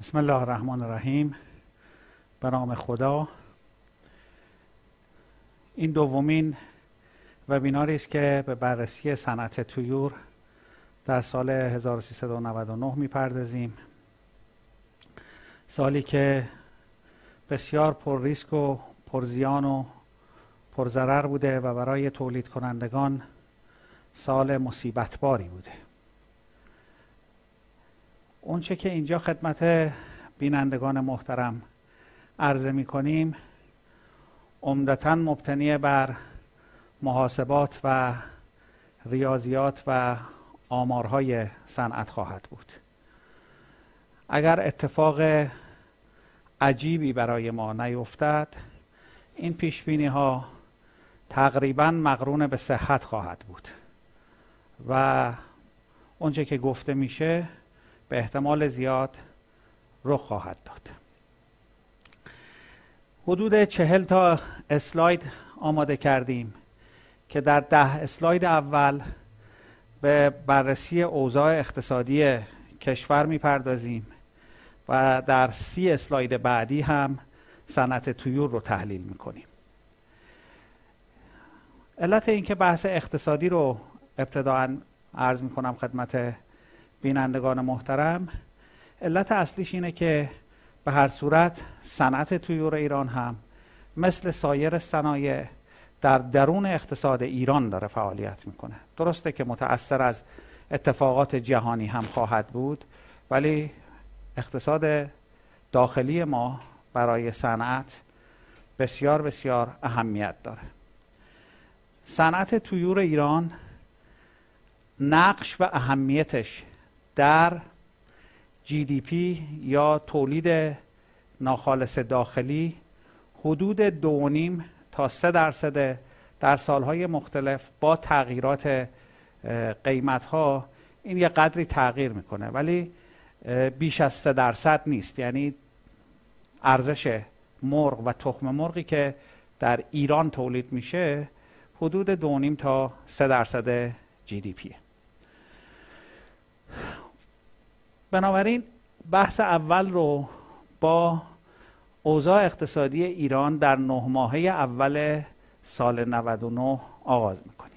بسم الله الرحمن الرحیم. به نام خدا. این دومین وبیناری است که به بررسی صنعت تویور در سال 1399 می‌پردازیم. سالی که بسیار پر ریسک و پر زیان و پر ضرر بوده و برای تولید کنندگان سال مصیبت باری بوده. اونچه که اینجا خدمت بینندگان محترم عرضه می کنیم عمدتا مبتنی بر محاسبات و ریاضیات و آمارهای صنعت خواهد بود. اگر اتفاق عجیبی برای ما نیفتد این پیش ها تقریبا مقرون به صحت خواهد بود. و اونچه که گفته میشه به احتمال زیاد رخ خواهد داد. حدود چهل تا اسلاید آماده کردیم که در ده اسلاید اول به بررسی اوضاع اقتصادی کشور می‌پردازیم و در سی اسلاید بعدی هم صنعت تویور رو تحلیل می‌کنیم. علت اینکه بحث اقتصادی رو ابتداعا عرض می‌کنم خدمت بینندگان محترم علت اصلیش اینه که به هر صورت صنعت تویور ایران هم مثل سایر صنایع در درون اقتصاد ایران داره فعالیت می‌کنه. درسته که متأثر از اتفاقات جهانی هم خواهد بود ولی اقتصاد داخلی ما برای صنعت بسیار بسیار اهمیت داره. صنعت تویور ایران نقش و اهمیتش در جی دی پی یا تولید ناخالص داخلی حدود دو نیم تا سه درصد در سالهای مختلف با تغییرات قیمت ها این یه قدری تغییر می‌کنه ولی بیش از سه درصد نیست. یعنی ارزش مرغ و تخم مرغی که در ایران تولید میشه حدود دو نیم تا سه درصد جی دی پیه بنابراین بحث اول رو با اوضاع اقتصادی ایران در نه ماهه اول سال 99 آغاز می‌کنیم.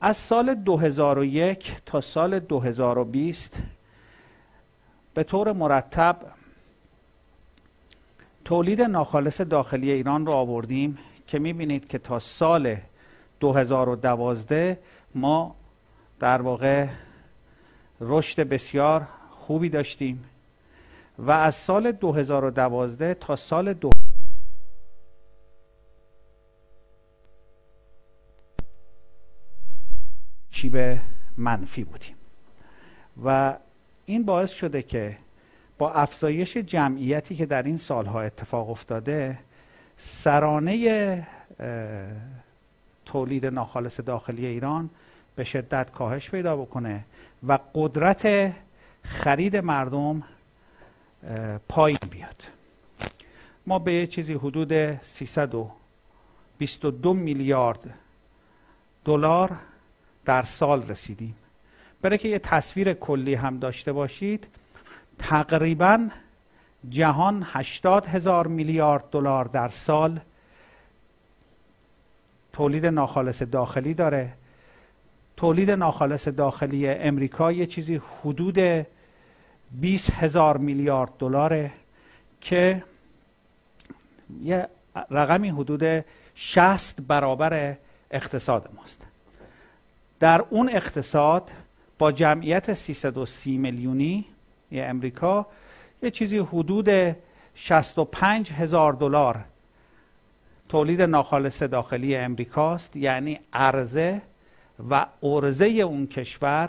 از سال 2001 تا سال 2020 به طور مرتب تولید ناخالص داخلی ایران رو آوردیم که می‌بینید که تا سال 2012 ما در واقع رشد بسیار خوبی داشتیم و از سال 2012 تا سال دو شیب منفی بودیم. و این باعث شده که با افزایش جمعیتی که در این سالها اتفاق افتاده سرانه تولید ناخالص داخلی ایران به شدت کاهش پیدا بکنه و قدرت خرید مردم پایین بیاد. ما به یه چیزی حدود 322 میلیارد دلار در سال رسیدیم. برای که یه تصویر کلی هم داشته باشید تقریبا جهان 80 هزار میلیارد دلار در سال تولید ناخالص داخلی داره. تولید ناخالص داخلی امریکا یه چیزی حدود 20 هزار میلیارد دلاره که یه رقمی حدود 60 برابر اقتصاد ماست. در اون اقتصاد با جمعیت 330 میلیونی یه امریکا یه چیزی حدود 65 هزار دلار تولید ناخالص داخلی امریکاست یعنی عرضه و ارزه اون کشور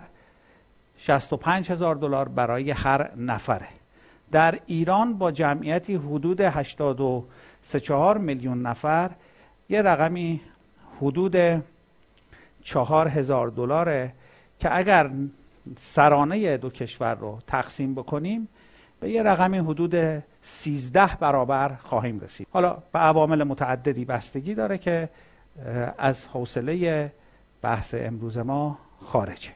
65 هزار دلار برای هر نفره. در ایران با جمعیتی حدود 84 میلیون نفر یه رقمی حدود 4 هزار دلاره که اگر سرانه دو کشور رو تقسیم بکنیم به یه رقمی حدود 13 برابر خواهیم رسید. حالا به عوامل متعددی بستگی داره که از حوصله بحث امروز ما خارجه.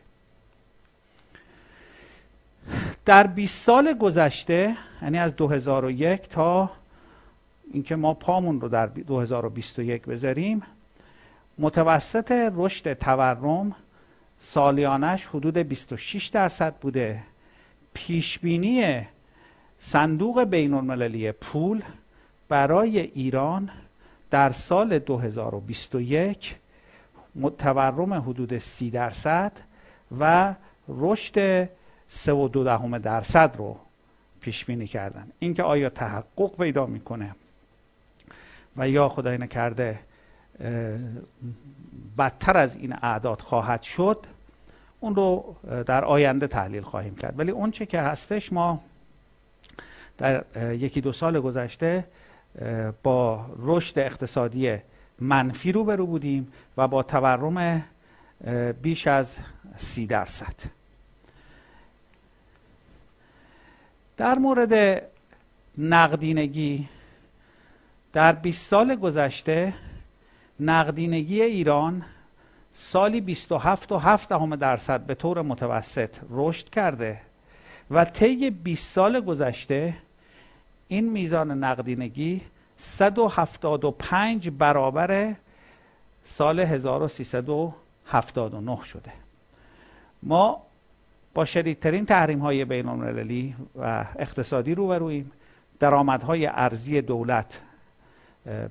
در 20 سال گذشته یعنی از 2001 تا اینکه ما پامون رو در 2021 بذاریم متوسط رشد تورم سالیانش حدود 26 درصد بوده. پیشبینی صندوق بین المللی پول برای ایران در سال 2021 تورم حدود 30 درصد و رشد 3.2 درصد رو پیش بینی کردن. اینکه آیا تحقق پیدا می‌کنه و یا خدای نکرده بدتر از این اعداد خواهد شد اون رو در آینده تحلیل خواهیم کرد. ولی اون چه که هستش ما در یکی دو سال گذشته با رشد اقتصادی منفی رو برو بودیم و با تورم بیش از سی درصد. در مورد نقدینگی در 20 سال گذشته نقدینگی ایران سالی 27 و 7 درصد به طور متوسط رشد کرده و طی 20 سال گذشته این میزان نقدینگی 175 برابر سال 1379 شده. ما با شدیدترین تحریم های بین المللی و اقتصادی روبرویم درآمدهای ارزی دولت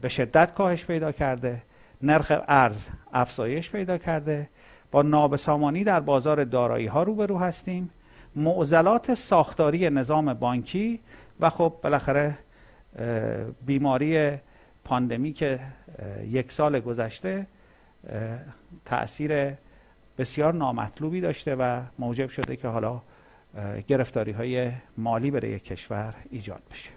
به شدت کاهش پیدا کرده. نرخ ارز افزایش پیدا کرده. با نابسامانی در بازار دارایی ها روبرو هستیم. معضلات ساختاری نظام بانکی و خب بالاخره بیماری پاندمی که یک سال گذشته تاثیر بسیار نامطلوبی داشته و موجب شده که حالا گرفتاری های مالی برای یک کشور ایجاد بشه.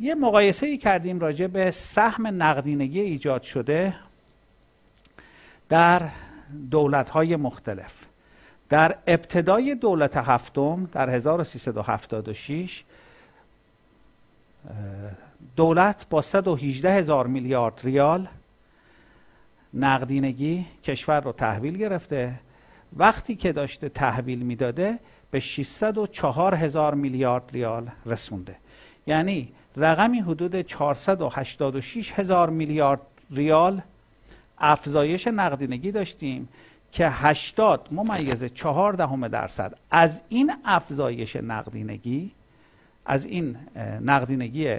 یه مقایسه ای کردیم راجع به سهم نقدینگی ایجاد شده در دولت های مختلف. در ابتدای دولت هفتم در 1376 دولت با 118 هزار میلیارد ریال نقدینگی کشور رو تحویل گرفته. وقتی که داشته تحویل می‌داده به 604 هزار میلیارد ریال رسونده. یعنی رقمی حدود 486 هزار میلیارد ریال افزایش نقدینگی داشتیم. که 80 ممیز 4 دهم درصد. از این افزایش نقدینگی از این نقدینگی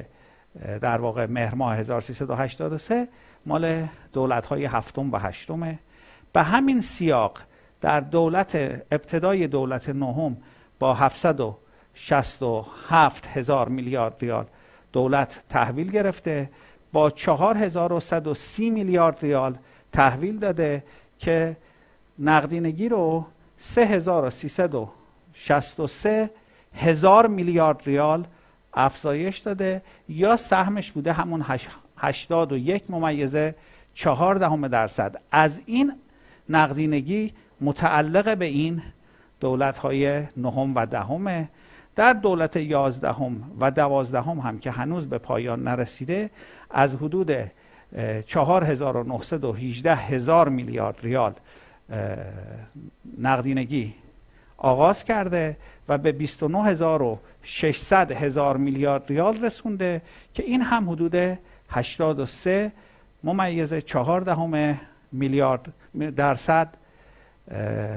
در واقع مهر ماه 1383 مال دولت های هفتم و هشتمه به همین سیاق در دولت ابتدای دولت نهم با 767 هزار میلیارد ریال دولت تحویل گرفته با 4130 میلیارد ریال تحویل داده که نقدینگی رو 3363 هزار میلیارد ریال افزایش داده یا سهمش بوده همون 81 ممیزه 4 دهم درصد. از این نقدینگی متعلق به این دولت های نهم و دهمه در دولت یازدهم و دوازدهم هم که هنوز به پایان نرسیده از حدود 4918 هزار میلیارد ریال نقدینگی آغاز کرده و به 29600 هزار میلیارد ریال رسونده که این هم حدود 83 ممیز 4 دهم میلیارد درصد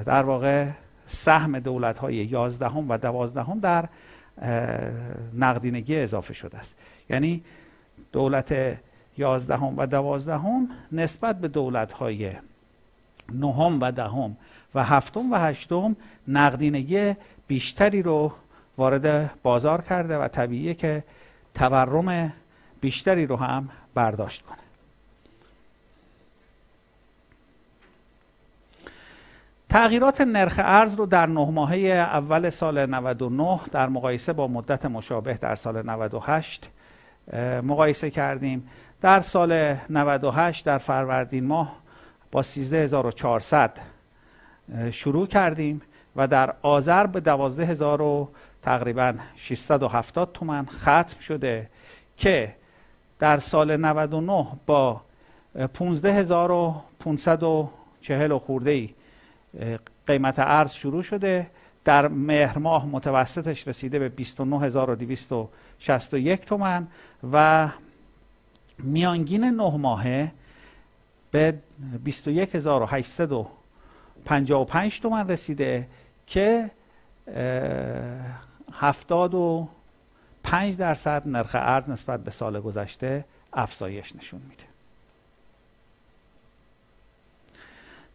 در واقع سهم دولت های 11 و 12 در نقدینگی اضافه شده است. یعنی دولت 11 و 12 نسبت به دولت های نهم و دهم و هفتم و هشتم نقدینگی بیشتری رو وارد بازار کرده و طبیعیه که تورم بیشتری رو هم برداشت کنه. تغییرات نرخ ارز رو در نه ماهه اول سال 99 در مقایسه با مدت مشابه در سال 98 مقایسه کردیم. در سال 98 در فروردین ماه با 13400 شروع کردیم و در آذر به 12000 و تقریبا 670 تومن ختم شده که در سال 99 با 15540 و خورده ای قیمت ارز شروع شده. در مهر ماه متوسطش رسیده به 29261 تومن و میانگین نه ماهه به 21855 تومن رسیده که 75 درصد نرخ ارز نسبت به سال گذشته افزایش نشون میده.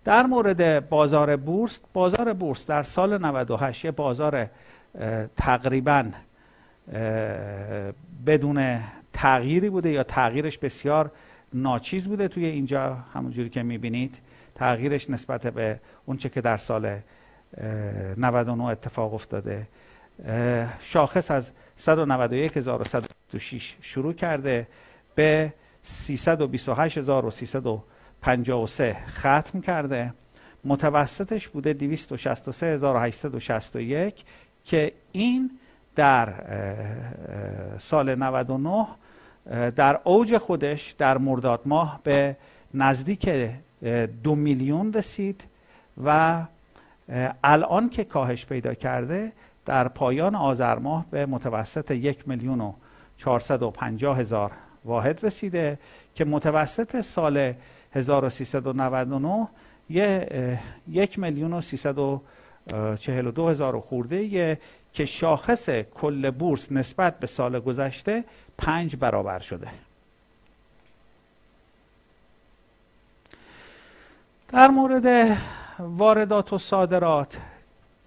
در مورد بازار بورس بازار بورس در سال 98 یه بازار تقریبا بدون تغییری بوده یا تغییرش بسیار ناچیز بوده توی اینجا همونجوری که می‌بینید. تغییرش نسبت به اونچه که در سال 99 اتفاق افتاده. شاخص از 191106 شروع کرده به 328353 ختم کرده. متوسطش بوده 263861 که این در سال 99 در اوج خودش در مرداد ماه به نزدیک دو میلیون رسید و الان که کاهش پیدا کرده در پایان آذر ماه به متوسط یک میلیون و پنجاه هزار واحد رسیده که متوسط سال 1399 یه یک میلیون و چهل و دو هزار خورده که شاخص کل بورس نسبت به سال گذشته پنج برابر شده. در مورد واردات و صادرات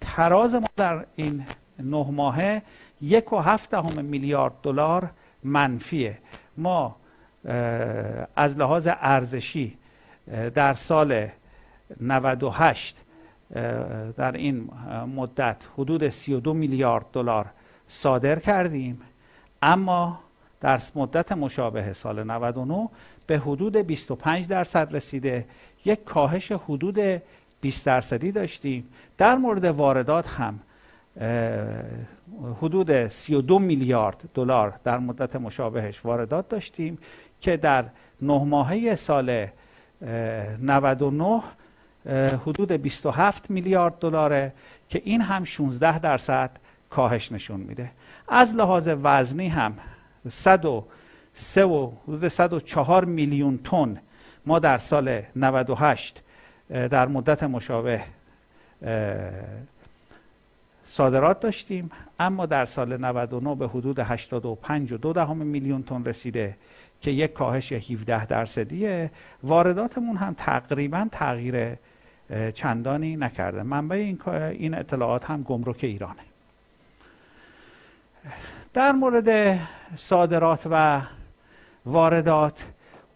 تراز ما در این نه ماهه یک و هفت دهم میلیارد دلار منفیه. ما از لحاظ ارزشی در سال 98 در این مدت حدود 32 میلیارد دلار صادر کردیم. اما در مدت مشابه سال 99 به حدود 25 درصد رسیده. یک کاهش حدود 20 درصدی داشتیم. در مورد واردات هم حدود 32 میلیارد دلار در مدت مشابهش واردات داشتیم که در نه ماهه سال 99 حدود 27 میلیارد دلاره که این هم 16 درصد کاهش نشون میده. از لحاظ وزنی هم 103 و حدود 104 میلیون تن ما در سال 98 در مدت مشابه صادرات داشتیم. اما در سال 99 به حدود 85 و دهم میلیون تن رسیده که یک کاهش 17 درصدیه. وارداتمون هم تقریبا تغییر چندانی نکرده. منبع این این اطلاعات هم گمرک ایرانه. در مورد صادرات و واردات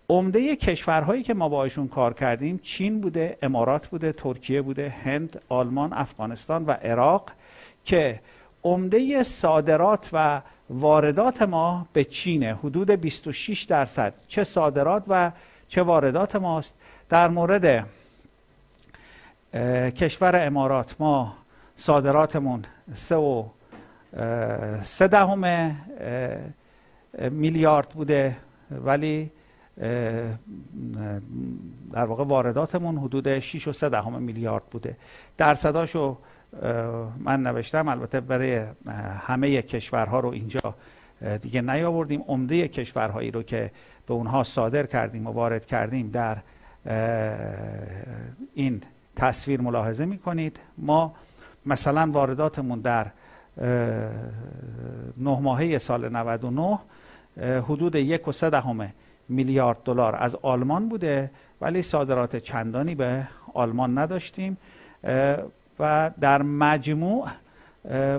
عمده کشورهایی که ما باشون کار کردیم چین بوده امارات بوده ترکیه بوده هند آلمان افغانستان و عراق که عمده صادرات و واردات ما به چینه. حدود 26 درصد. چه صادرات و چه واردات ماست. در مورد کشور امارات ما صادراتمون سه و سه دهم میلیارد بوده ولی در واقع وارداتمون حدود 6 و 3 دهم میلیارد بوده. درصداشو من نوشتم البته برای همه کشورها رو اینجا دیگه نیاوردیم. عمده کشورهایی رو که به اونها صادر کردیم و وارد کردیم در این تصویر ملاحظه می‌کنید. ما مثلا وارداتمون در نه ماهه سال 99 حدود یک و دهم میلیارد دلار از آلمان بوده ولی صادرات چندانی به آلمان نداشتیم. و در مجموع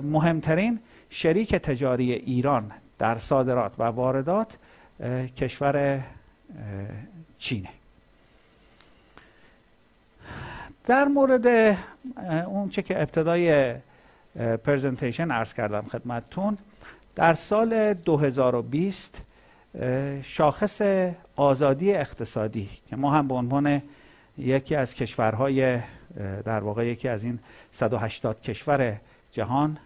مهمترین شریک تجاری ایران در صادرات و واردات کشور چینه. در مورد اون چه که ابتدای پرزنتیشن عرض کردم خدمتتون در سال 2020 شاخص آزادی اقتصادی که ما هم به عنوان یکی از کشورهای در واقع یکی از این 180 کشور جهان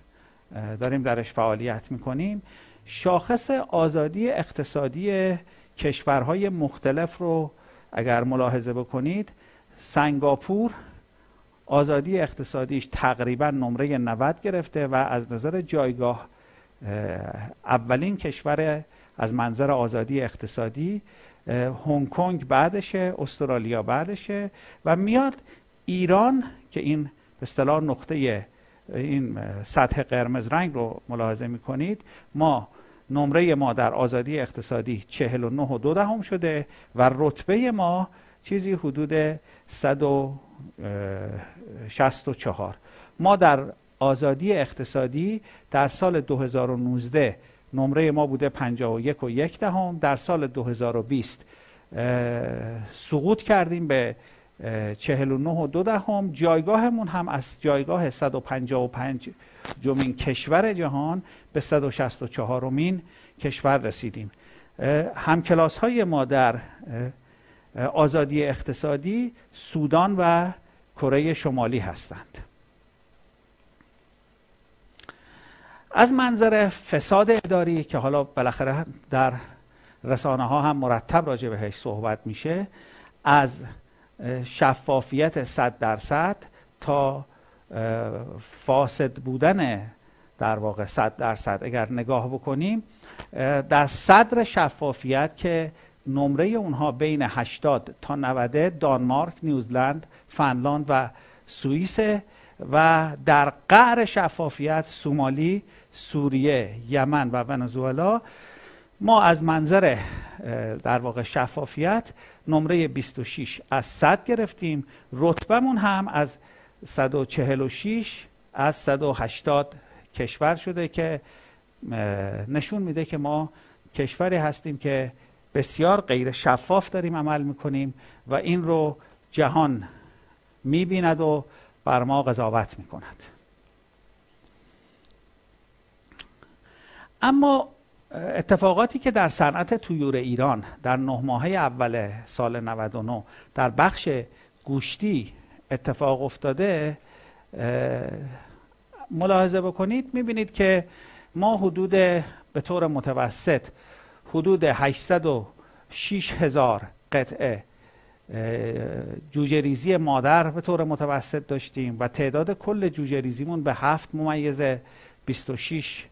داریم درش فعالیت می‌کنیم شاخص آزادی اقتصادی کشورهای مختلف رو اگر ملاحظه بکنید سنگاپور آزادی اقتصادیش تقریبا نمره 90 گرفته و از نظر جایگاه اولین کشور از منظر آزادی اقتصادی هنگ کنگ بعدشه استرالیا بعدشه و میاد ایران که این به اصطلاح نقطه این سطح قرمز رنگ رو ملاحظه می‌کنید. ما نمره ما در آزادی اقتصادی 49 و دو دهم شده و رتبه ما چیزی حدود 164 ما در آزادی اقتصادی در سال 2019 نمره ما بوده 51 و یک دهم. در سال 2020 سقوط کردیم به 49 و دو دهم. جایگاهمون هم از جایگاه 155 جمین کشور جهان به 164 مین کشور رسیدیم. همکلاس های ما در آزادی اقتصادی سودان و کره شمالی هستند. از منظر فساد اداری که حالا بالاخره در رسانه ها هم مرتب راجع بهش صحبت میشه از شفافیت صد درصد تا فاسد بودن در واقع صد درصد. اگر نگاه بکنیم در صدر شفافیت که نمره اونها بین 80 تا 90 دانمارک، نیوزلند، فنلاند و سوئیس و در قعر شفافیت سومالی، سوریه، یمن و ونزوئلا. ما از منظر در واقع شفافیت نمره 26 از 100 گرفتیم. رتبمون هم از 146 از 180 کشور شده که نشون میده که ما کشوری هستیم که بسیار غیر شفاف داریم عمل می‌کنیم و این رو جهان می‌بیند و بر ما قضاوت می‌کند. اما اتفاقاتی که در صنعت تویور ایران در نه ماهه اول سال 99 در بخش گوشتی اتفاق افتاده ملاحظه بکنید. می‌بینید که ما حدود به طور متوسط حدود 806 هزار قطعه جوجه ریزی مادر به طور متوسط داشتیم و تعداد کل جوجه ریزیمون به هفت ممیز 26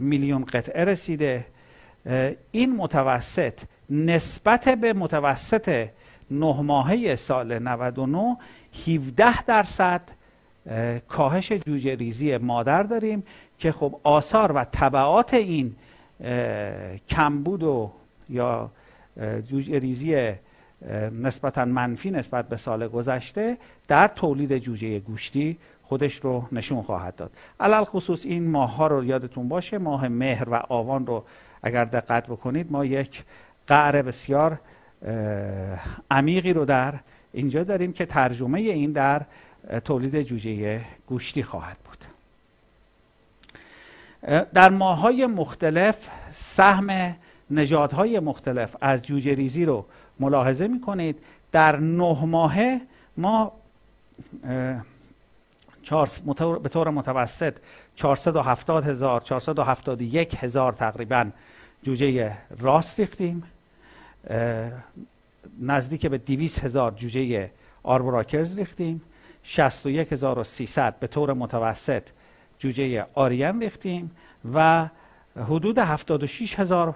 میلیون قطعه رسیده. این متوسط نسبت به متوسط نه ماهه سال 99 17 درصد کاهش جوجه ریزی مادر داریم که خب آثار و طبعات این کمبود و یا جوجه ریزی نسبتا منفی نسبت به سال گذشته در تولید جوجه گوشتی خودش رو نشون خواهد داد. علل خصوص این ماه ها رو یادتون باشه ماه مهر و آوان رو اگر دقت بکنید ما یک قعر بسیار عمیقی رو در اینجا داریم که ترجمه این در تولید جوجه گوشتی خواهد بود. در ماهای مختلف سهم نژادهای مختلف از جوجه ریزی رو ملاحظه می کنید در نه ماهه ما به طور متوسط 470 هزار 471 هزار تقریبا جوجه راست ریختیم. نزدیک به 200 هزار جوجه آربوراکرز ریختیم. 61300 به طور متوسط جوجه آریان ریختیم و حدود 76 هزار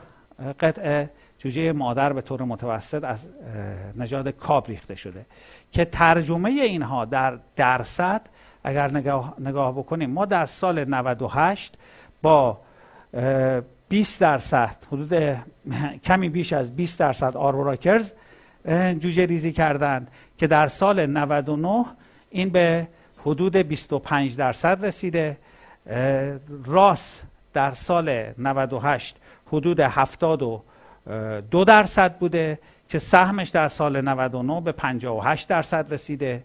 قطعه جوجه مادر به طور متوسط از نژاد کاب ریخته شده که ترجمه اینها در درصد اگر نگاه, نگاه بکنیم ما در سال 98 با 20 درصد حدود کمی بیش از 20 درصد آروراکرز جوجه ریزی کردند که در سال 99 این به حدود 25 درصد رسیده راس در سال 98 حدود 72 درصد بوده که سهمش در سال 99 به 58 درصد رسیده.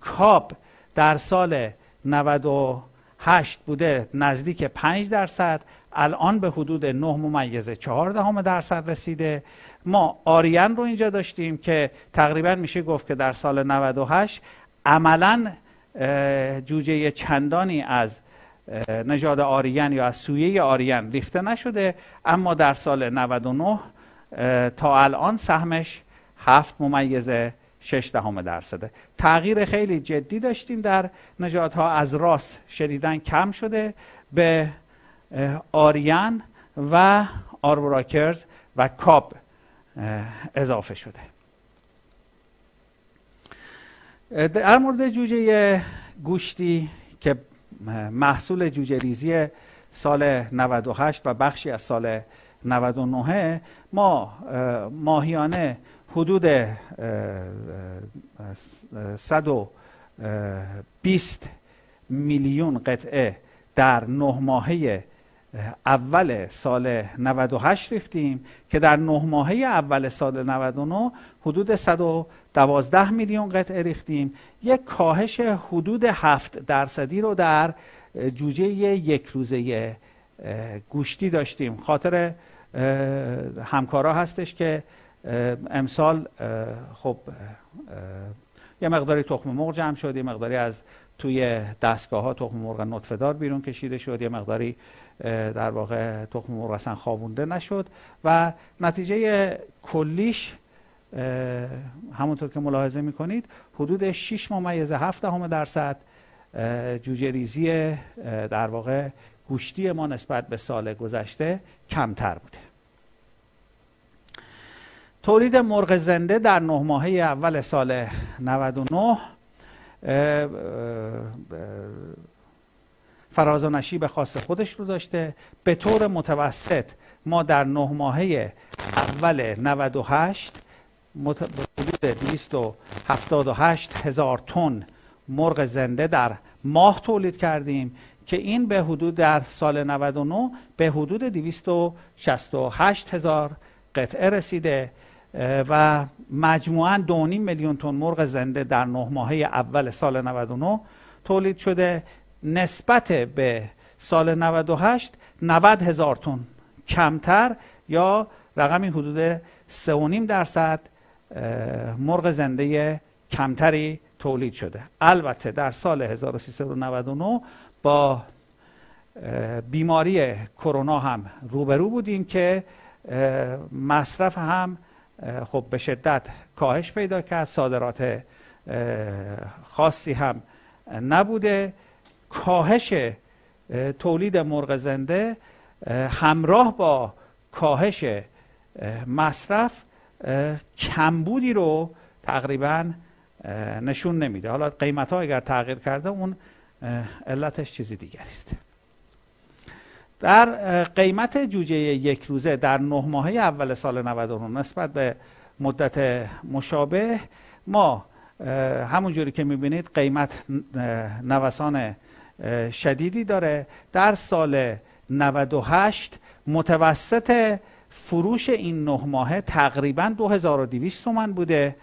کاب در سال 98 بوده نزدیک 5 درصد الان به حدود 9 ممیز 14 درصد رسیده. ما آریان رو اینجا داشتیم که تقریبا میشه گفت که در سال 98 عملا جوجه چندانی از نژاد آریان یا از سویه آریان ریخته نشده اما در سال 99 تا الان سهمش هفت ممیز 6 دهم درصده. تغییر خیلی جدی داشتیم در نژادها. از راس شدیدن کم شده به آریان و آربوراکرز و کاب اضافه شده. در مورد جوجه گوشتی که محصول جوجه ریزی سال 98 و بخشی از سال 99 ما ماهیانه حدود 120 میلیون قطعه در نه ماهه اول سال 98 ریختیم که در نه ماهه اول سال 99 حدود 112 میلیون قطعه ریختیم. یک کاهش حدود 7 درصدی رو در جوجه یک روزه گوشتی داشتیم. خاطر همکارا هستش که امسال خب یه مقداری تخم مرغ جمع شد یه مقداری از توی دستگاه ها تخم مرغ نطفه دار بیرون کشیده شد یه مقداری در واقع تخم مرغ اصلا خوابونده نشد و نتیجه کلیش همونطور که ملاحظه می‌کنید حدود 6 ممیز 7 دهم درصد جوجه ریزی در واقع گوشتی ما نسبت به سال گذشته کمتر بوده. تولید مرغ زنده در نه ماهه اول سال 99 فراز و نشیب خاص خودش رو داشته. به طور متوسط ما در نه ماهه اول 98 حدود 278 هزار تن مرغ زنده در ماه تولید کردیم که این به حدود در سال 99 به حدود 268 هزار قطعه رسیده. و مجموعاً 2.5 میلیون تن مرغ زنده در نه ماهه اول سال 99 تولید شده. نسبت به سال 98 90 هزار تن کمتر یا رقمی حدود 3.5 درصد مرغ زنده کمتری تولید شده. البته در سال 1399 با بیماری کرونا هم روبرو بودیم که مصرف هم خب به شدت کاهش پیدا کرد. صادرات خاصی هم نبوده. کاهش تولید مرغ زنده همراه با کاهش مصرف کمبودی رو تقریبا نشون نمیده. حالا قیمت ها اگر تغییر کرده اون علتش چیزی دیگری است. در قیمت جوجه یک روزه در نه ماهه اول سال 99 نسبت به مدت مشابه ما همونجوری که می‌بینید قیمت نوسان شدیدی داره. در سال 98 متوسط فروش این نه ماهه تقریبا 2200 تومن بوده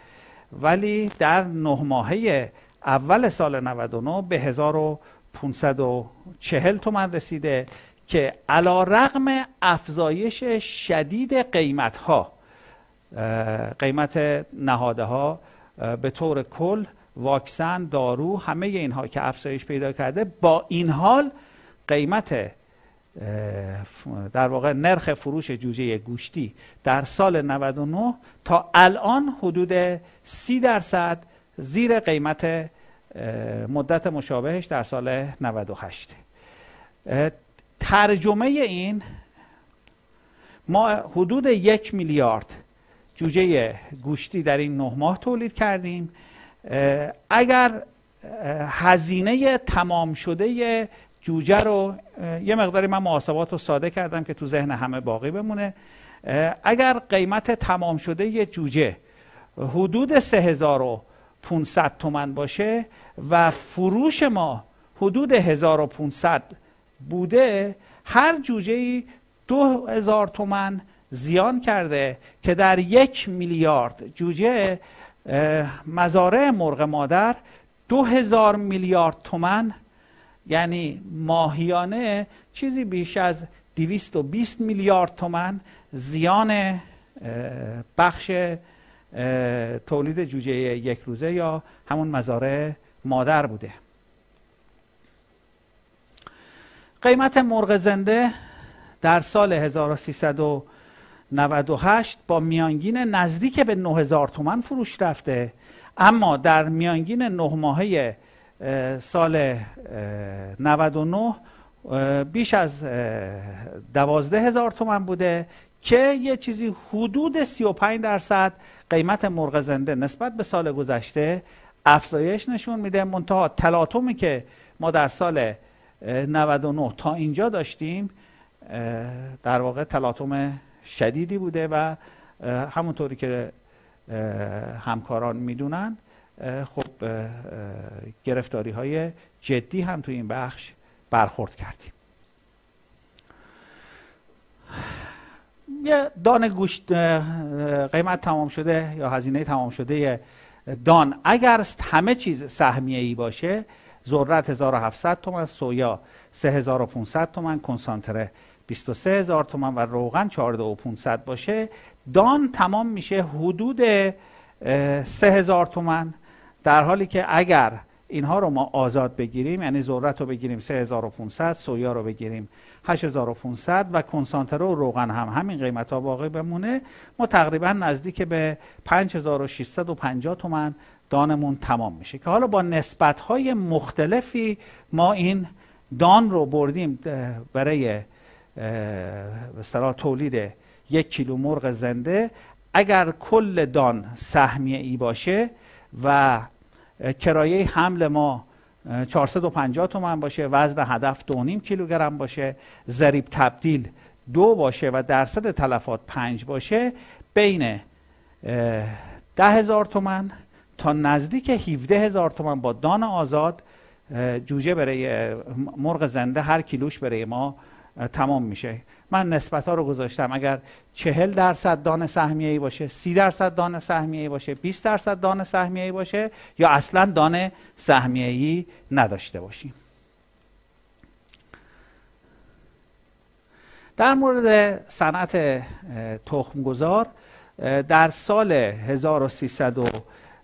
ولی در نه ماهه اول سال 99 به 1540 تومن رسیده. که علا رقم افزایش شدید قیمت ها قیمت نهاده ها به طور کل واکسن دارو همه اینها که افزایش پیدا کرده با این حال قیمت در واقع نرخ فروش جوجه گوشتی در سال 99 تا الان حدود 30 درصد زیر قیمت مدت مشابهش در سال 98 ترجمه این ما حدود یک میلیارد جوجه گوشتی در این نه ماه تولید کردیم. اگر هزینه تمام شده جوجه رو یه مقداری من محاسبات رو ساده کردم که تو ذهن همه باقی بمونه. اگر قیمت تمام شده جوجه حدود 3500 تومن باشه و فروش ما حدود 1500 بوده هر جوجه ای دو هزار تومن زیان کرده که در یک میلیارد جوجه مزارع مرغ مادر دو هزار میلیارد تومن یعنی ماهیانه چیزی بیش از 220 میلیارد تومن زیان بخش تولید جوجه یک روزه یا همون مزارع مادر بوده. قیمت مرغ زنده در سال 1398 با میانگین نزدیک به 9000 تومن فروش رفته. اما در میانگین نه ماهه سال 99 بیش از دوازده هزار تومن بوده که یه چیزی حدود 35 درصد قیمت مرغ زنده نسبت به سال گذشته افزایش نشون میده. منتها تلاطمی که ما در سال 99 تا اینجا داشتیم در واقع تلاطم شدیدی بوده و همونطوری که همکاران می‌دونن خب گرفتاری های جدی هم تو این بخش برخورد کردیم. یه دان گوشت قیمت تمام شده یا هزینه تمام شده دان. اگر همه چیز سهمیه ای باشه ذرت 1700 تومن سویا 3500 تومن کنسانتره 23000 تومن و روغن 14500 باشه. دان تمام میشه حدود 3000 تومن در حالی که اگر اینها رو ما آزاد بگیریم یعنی ذرت رو بگیریم 3500 سویا رو بگیریم 8500 و کنسانتره و روغن هم همین قیمت ها باقی بمونه ما تقریبا نزدیک به 5650 تومن دانمون تمام میشه. که حالا با نسبت های مختلفی ما این دان رو بردیم برای به تولید یک کیلو مرغ زنده. اگر کل دان سهمیه ای باشه و کرایه حمل ما 450 تومن باشه وزن هدف 2.5 کیلوگرم باشه ضریب تبدیل دو باشه و درصد تلفات پنج باشه بین ده هزار تومن تا نزدیک 17 هزار تومن با دان آزاد جوجه برای مرغ زنده هر کیلوش برای ما تمام میشه. من نسبت ها رو گذاشتم. اگر چهل درصد دان سهمیه ای باشه سی درصد دان سهمیه ای باشه 20 درصد دان سهمیه ای باشه یا اصلا دان سهمیه ای نداشته باشیم. در مورد صنعت تخمگذار در سال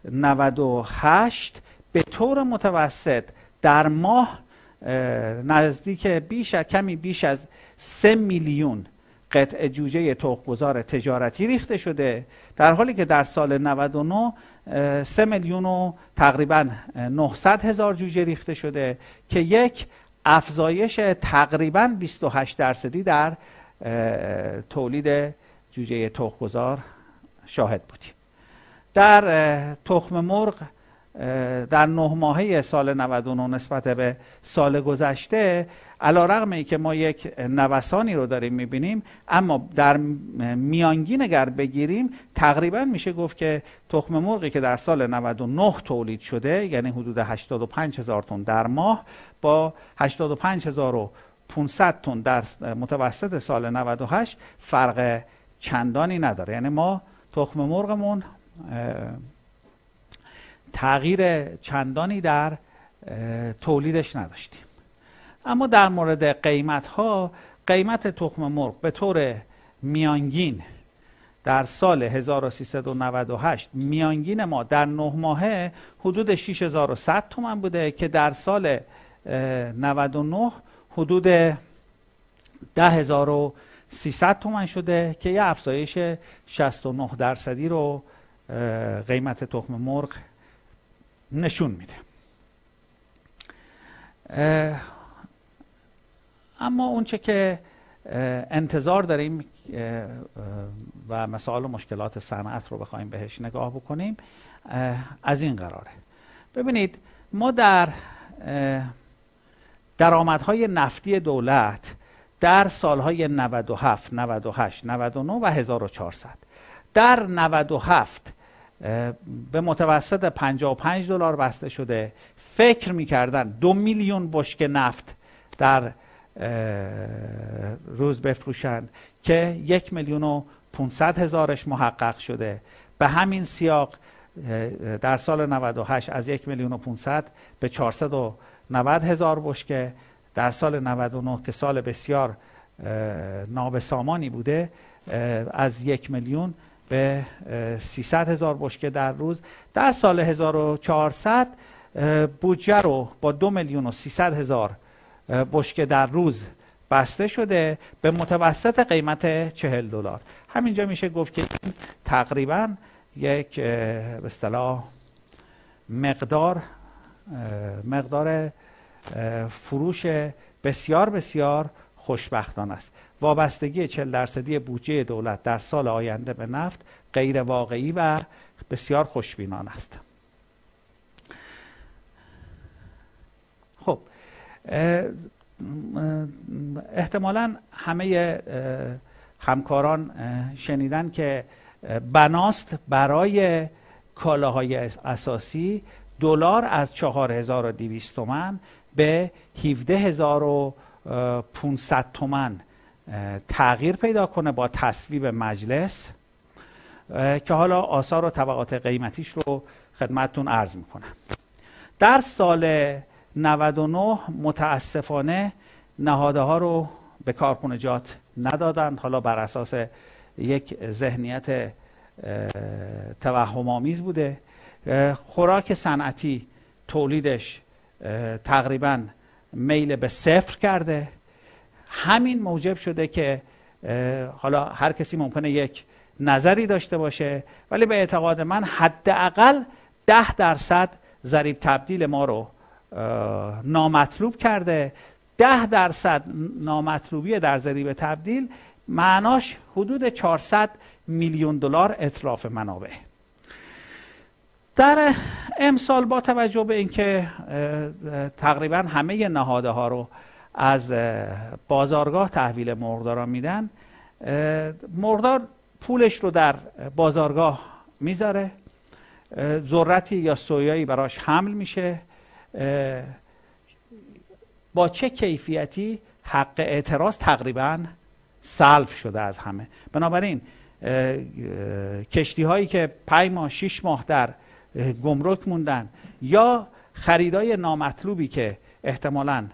1398 به طور متوسط در ماه نزدیک بیش از کمی بیش از سه میلیون قطع جوجه تخمگذار تجارتی ریخته شده در حالی که در سال 99 سه میلیون و تقریبا 900 هزار جوجه ریخته شده که یک افزایش تقریبا 28 درصدی در تولید جوجه تخمگذار شاهد بودیم. در تخم مرغ در نه ماهه سال 99 نسبت به سال گذشته علا رقم ای که ما یک نوسانی رو داریم می‌بینیم اما در میانگین اگر بگیریم تقریبا میشه گفت که تخم مرغی که در سال 99 تولید شده یعنی حدود 85 هزار تن در ماه با 85 هزار 500 تن در متوسط سال 98 فرق چندانی نداره. یعنی ما تخم مرغمون تغییر چندانی در تولیدش نداشتیم. اما در مورد قیمت ها قیمت تخم مرغ به طور میانگین در سال 1398 میانگین ما در نه ماهه حدود 6100 تومن بوده که در سال 99 حدود 10300 تومن شده که یه افزایش 69 درصدی رو قیمت تخم مرغ نشون میده. اما اونچه که انتظار داریم و مسائل و مشکلات صنعت رو بخوایم بهش نگاه بکنیم از این قراره. ببینید ما در درآمدهای نفتی دولت در سالهای 97 98 99 و 1400 در 97 به متوسط 55 دلار بسته شده. فکر می‌کردن دو میلیون بشک نفت در روز بفروشند که یک میلیون و 500 هزارش محقق شده. به همین سیاق در سال 98 از یک میلیون و 500 به 490 هزار بشکه در سال 99 که سال بسیار نابسامانی بوده از یک میلیون به 300 هزار بشکه در روز. در سال 1400 بودجه رو با دو میلیون و 300 هزار بشکه در روز بسته شده به متوسط قیمت 40 دلار. همینجا میشه گفت که تقریبا یک به اصطلاح مقدار مقدار فروش بسیار بسیار خوشبختانه است. وابستگی 40 درصدی بودجه دولت در سال آینده به نفت غیر واقعی و بسیار خوشبینانه است. خب احتمالا همه همکاران شنیدن که بناست برای کالاهای اساسی دلار از 4200 تومن به 17500 تومن تغییر پیدا کنه با تصویب مجلس که حالا آثار و طبقات قیمتیش رو خدمتتون عرض می‌کنم. در سال 99 متاسفانه نهاده ها رو به کارخونجات ندادند حالا بر اساس یک ذهنیت توهم آمیز بوده. خوراک صنعتی تولیدش تقریبا میل به صفر کرده. همین موجب شده که حالا هر کسی ممکنه یک نظری داشته باشه ولی به اعتقاد من حداقل ده درصد ضریب تبدیل ما رو نامطلوب کرده. ده درصد نامطلوبی در ضریب تبدیل معناش حدود 400 میلیون دلار اطراف منابع. در امسال با توجه به اینکه تقریبا همه نهاده ها رو از بازارگاه تحویل مرغداران میدن. مرغدار پولش رو در بازارگاه می‌ذاره. ذرتی یا سویایی براش حمل میشه. با چه کیفیتی؟ حق اعتراض تقریبا سلب شده از همه. بنابراین کشتی هایی که پنج ماه شیش ماه در گمرک موندن یا خریدای نامطلوبی که احتمالا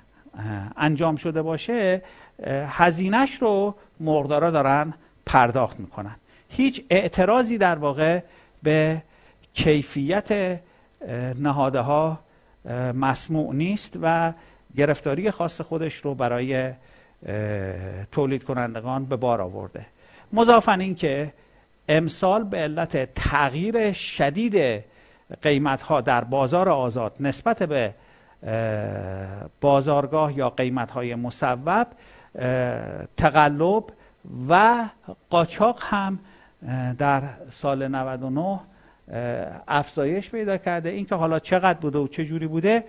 انجام شده باشه هزینهش رو مرغدارا دارن پرداخت می‌کنن. هیچ اعتراضی در واقع به کیفیت نهاده ها مسموع نیست و گرفتاری خاص خودش رو برای تولید کنندگان به بار آورده. مضافن این که امسال به علت تغییر شدید قیمت ها در بازار آزاد نسبت به بازارگاه یا قیمت های مصوب تقلب و قاچاق هم در سال 99 افزایش پیدا کرده. اینکه حالا چقدر بوده و چه جوری بوده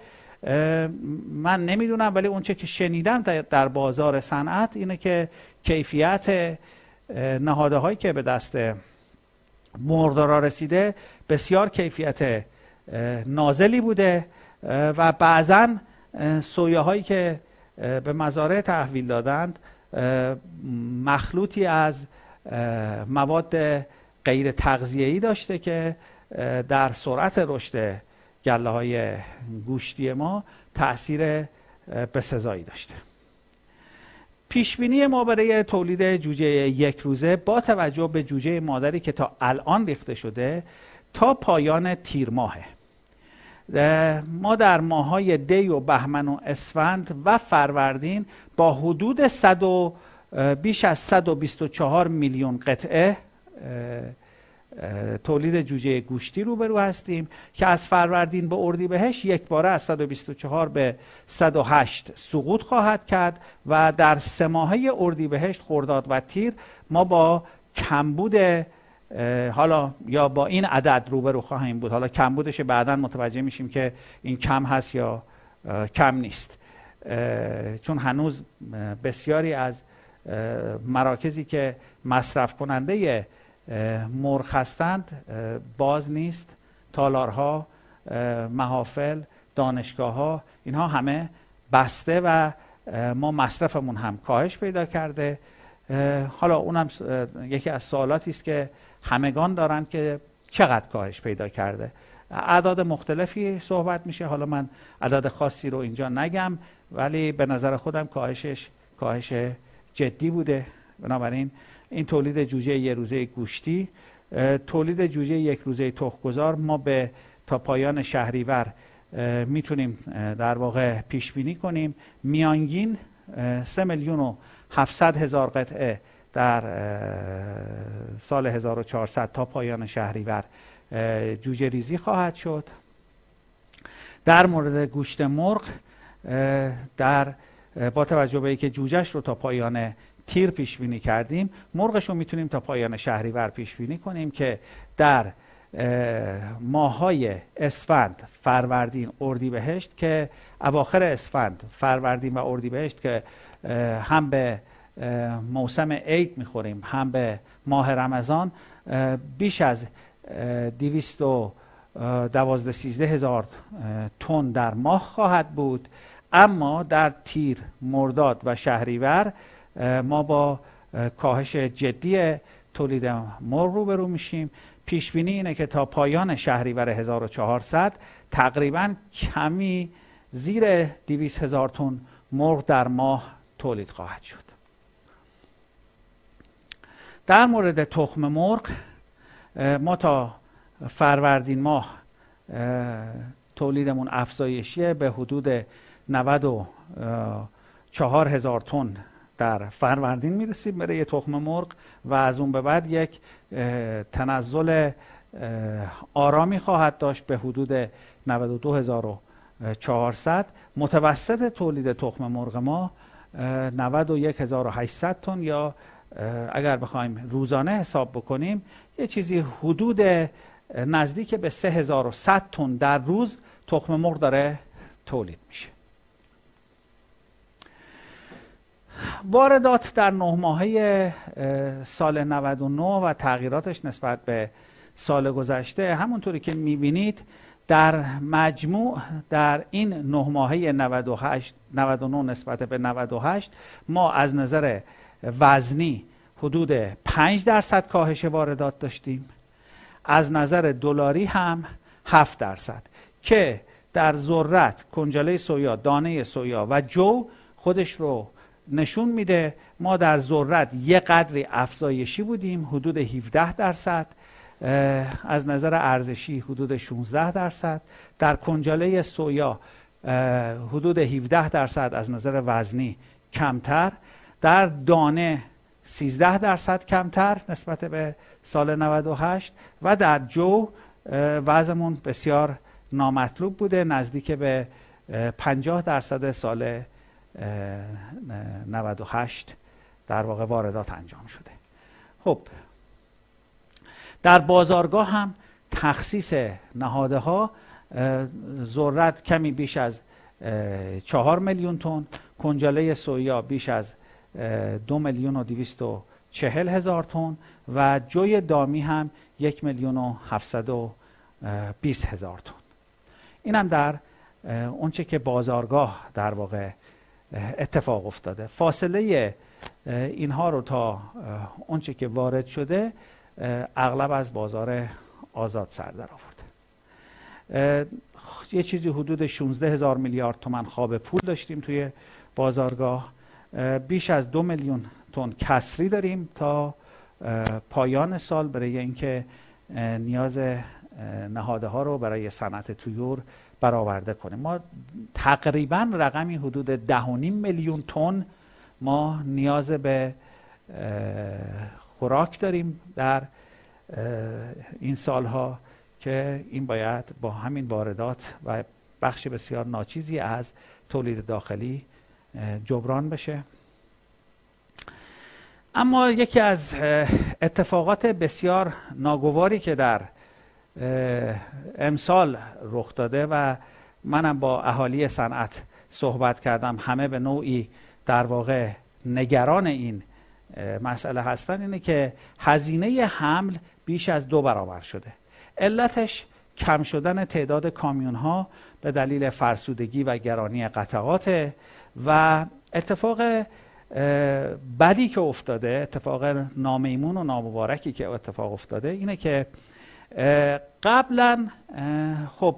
من نمی‌دونم ولی اونچه که شنیدم در بازار صنعت اینه که کیفیت نهاده هایی که به دست مردارا رسیده بسیار کیفیت نازلی بوده. و بعضا سویه هایی که به مزارع تحویل دادند مخلوطی از مواد غیر تغذیه‌ای داشته که در سرعت رشد گله های گوشتی ما تاثیر بسزایی داشته. پیشبینی ما برای تولید جوجه یک روزه با توجه به جوجه مادری که تا الان ریخته شده تا پایان تیر ماهه. ما در ماهای دی و بهمن و اسفند و فروردین با حدود 100 بیش از 124 میلیون قطعه تولید جوجه گوشتی روبرو هستیم که از فروردین به اردیبهشت یک باره از 124 به 108 سقوط خواهد کرد و در سه ماهه اردیبهشت خرداد و تیر ما با کمبود حالا یا با این عدد روبرو خواهیم بود. حالا کمبودش بعدا متوجه میشیم که این کم هست یا کم نیست. چون هنوز بسیاری از مراکزی که مصرف کننده مرغ هستند باز نیست. تالارها محافل دانشگاه ها اینها همه بسته و ما مصرفمون هم کاهش پیدا کرده. حالا اونم یکی از سوالاتی است که همگان دارند که چقدر کاهش پیدا کرده. اعداد مختلفی صحبت میشه. حالا من عدد خاصی رو اینجا نگم ولی به نظر خودم کاهشش کاهش جدی بوده. بنابراین این تولید جوجه یک روزه گوشتی تولید جوجه یک روزه تخمگذار. ما به تا پایان شهریور می‌تونیم در واقع پیش بینی کنیم. میانگین سه میلیون و 700 هزار قطعه در سال 1400 تا پایان شهریور جوجه ریزی خواهد شد. در مورد گوشت مرغ در با توجه به اینکه جوجهش رو تا پایان تیر پیش بینی کردیم مرغش رو می‌تونیم تا پایان شهریور پیش بینی کنیم که در ماهای اسفند فروردین اردیبهشت که اواخر اسفند فروردین و اردیبهشت که هم به موسم عید می‌خوریم هم به ماه رمضان. بیش از دیویست و دوازده سیزده هزار تن در ماه خواهد بود. اما در تیر مرداد و شهریور ما با کاهش جدی تولید مرغ روبرو میشیم. پیش بینی اینه که تا پایان شهریور 1400 تقریبا کمی زیر 200 هزار تن مرغ در ماه تولید خواهد شد. در مورد تخم مرغ ما تا فروردین ماه تولیدمون افزایشیه به حدود 94 هزار تن در فروردین می‌رسیم برای یه تخم مرغ و از اون به بعد یک تنزل آرامی خواهد داشت به حدود 92400 متوسط تولید تخم مرغ ما 91800 تن یا اگر بخوایم روزانه حساب بکنیم یه چیزی حدود نزدیک به 3100 تن در روز تخم مرغ داره تولید میشه. واردات در نه ماهه سال 99 و تغییراتش نسبت به سال گذشته. همونطوری که می‌بینید در مجموع در این نه ماهه 98 99 نسبت به 98 ما از نظر وزنی حدود 5 درصد کاهش واردات داشتیم. از نظر دلاری هم 7 درصد که در ذرت کنجاله سویا دانه سویا و جو خودش رو نشون میده. ما در ذرت یه قدری افزایشی بودیم حدود 17 درصد. از نظر ارزشی حدود 16 درصد. در کنجاله سویا حدود 17 درصد از نظر وزنی کمتر. در دانه 13 درصد کمتر نسبت به سال 98 و در جو وزنمون بسیار نامطلوب بوده نزدیک به 50 درصد سال 98 در واقع واردات انجام شده. خب در بازارگاه هم تخصیص نهاده ها ذرت کمی بیش از چهار میلیون تن کنجاله سویا بیش از دو میلیون و دویست و چهل هزار تن و جوی دامی هم یک میلیون و هفتصد و بیست هزار تن. این هم در اونچه که بازارگاه در واقع اتفاق افتاده. فاصله اینها رو تا اونچه که وارد شده اغلب از بازار آزاد سر در آورده. یه چیزی حدود 16 هزار میلیارد تومن خواب پول داشتیم توی بازارگاه. بیش از دو میلیون تن کسری داریم تا پایان سال برای اینکه نیاز نهاده ها رو برای صنعت تویور برآورده کنیم. ما تقریبا رقمی حدود ده میلیون تن ما نیاز به خوراک داریم در این سالها که این باید با همین واردات و بخش بسیار ناچیزی از تولید داخلی جبران بشه. اما یکی از اتفاقات بسیار ناگواری که در امسال رخ داده و منم با اهالی صنعت صحبت کردم همه به نوعی در واقع نگران این مسئله هستن اینه که هزینه حمل بیش از دو برابر شده. علتش کم شدن تعداد کامیون ها به دلیل فرسودگی و گرانی قطعات و اتفاق بدی که افتاده اتفاق نامیمون و نامبارکی که اتفاق افتاده اینه که قبلا خب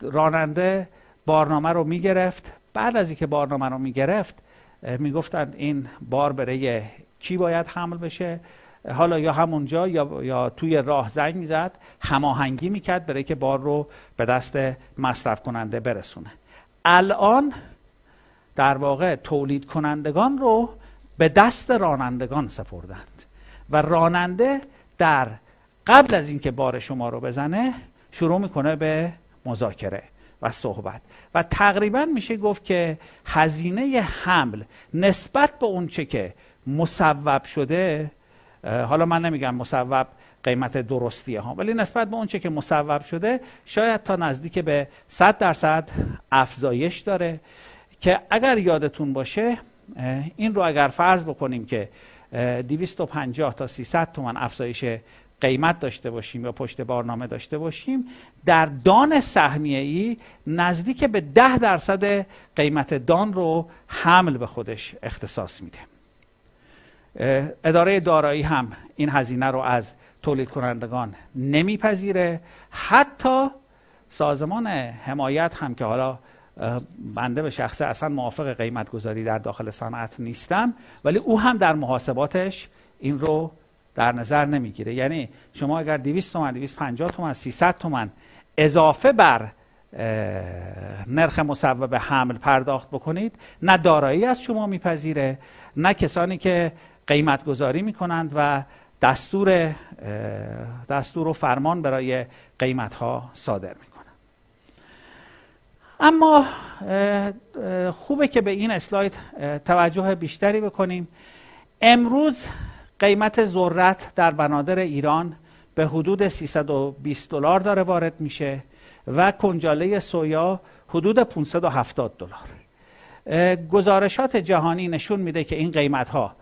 راننده بارنامه رو می‌گرفت. بعد از اینکه بارنامه رو می‌گرفت می‌گفتند این بار برای کی باید حمل بشه؟ حالا یا همونجا یا, یا توی راه زنگ می‌زد هماهنگی می‌کرد برای که بار رو به دست مصرف کننده برسونه. الان در واقع تولید کنندگان رو به دست رانندگان سپردند و راننده در قبل از اینکه بار شما رو بزنه شروع می‌کنه به مذاکره و صحبت. و تقریبا میشه گفت که هزینه حمل نسبت به اونچه که مصوب شده حالا من نمیگم مصوب قیمت درستیه ها ولی نسبت به اونچه که مصوب شده شاید تا نزدیک به 100 درصد افزایش داره که اگر یادتون باشه این رو اگر فرض بکنیم که 250 تا 300 تومن افزایش قیمت داشته باشیم یا پشت بارنامه داشته باشیم در دان سهمیه ای نزدیک به 10 درصد قیمت دان رو حمل به خودش اختصاص میده. اداره دارایی هم این هزینه رو از تولید کنندگان نمیپذیره. حتی سازمان حمایت هم که حالا بنده به شخصه اصلا موافق قیمت گذاری در داخل صنعت نیستم ولی او هم در محاسباتش این رو در نظر نمی‌گیره. یعنی شما اگر 200 تومن 250 تومن 300 تومن اضافه بر نرخ مصوب حمل پرداخت بکنید نه دارایی از شما میپذیره نه کسانی که قیمت گذاری می‌کنند و دستور دستور و فرمان برای قیمت ها صادر می‌کنند. اما خوبه که به این اسلاید توجه بیشتری بکنیم. امروز قیمت ذرت در بنادر ایران به حدود 320 دلار داره وارد میشه و کنجاله سویا حدود 570 دلار. گزارشات جهانی نشون میده که این قیمت ها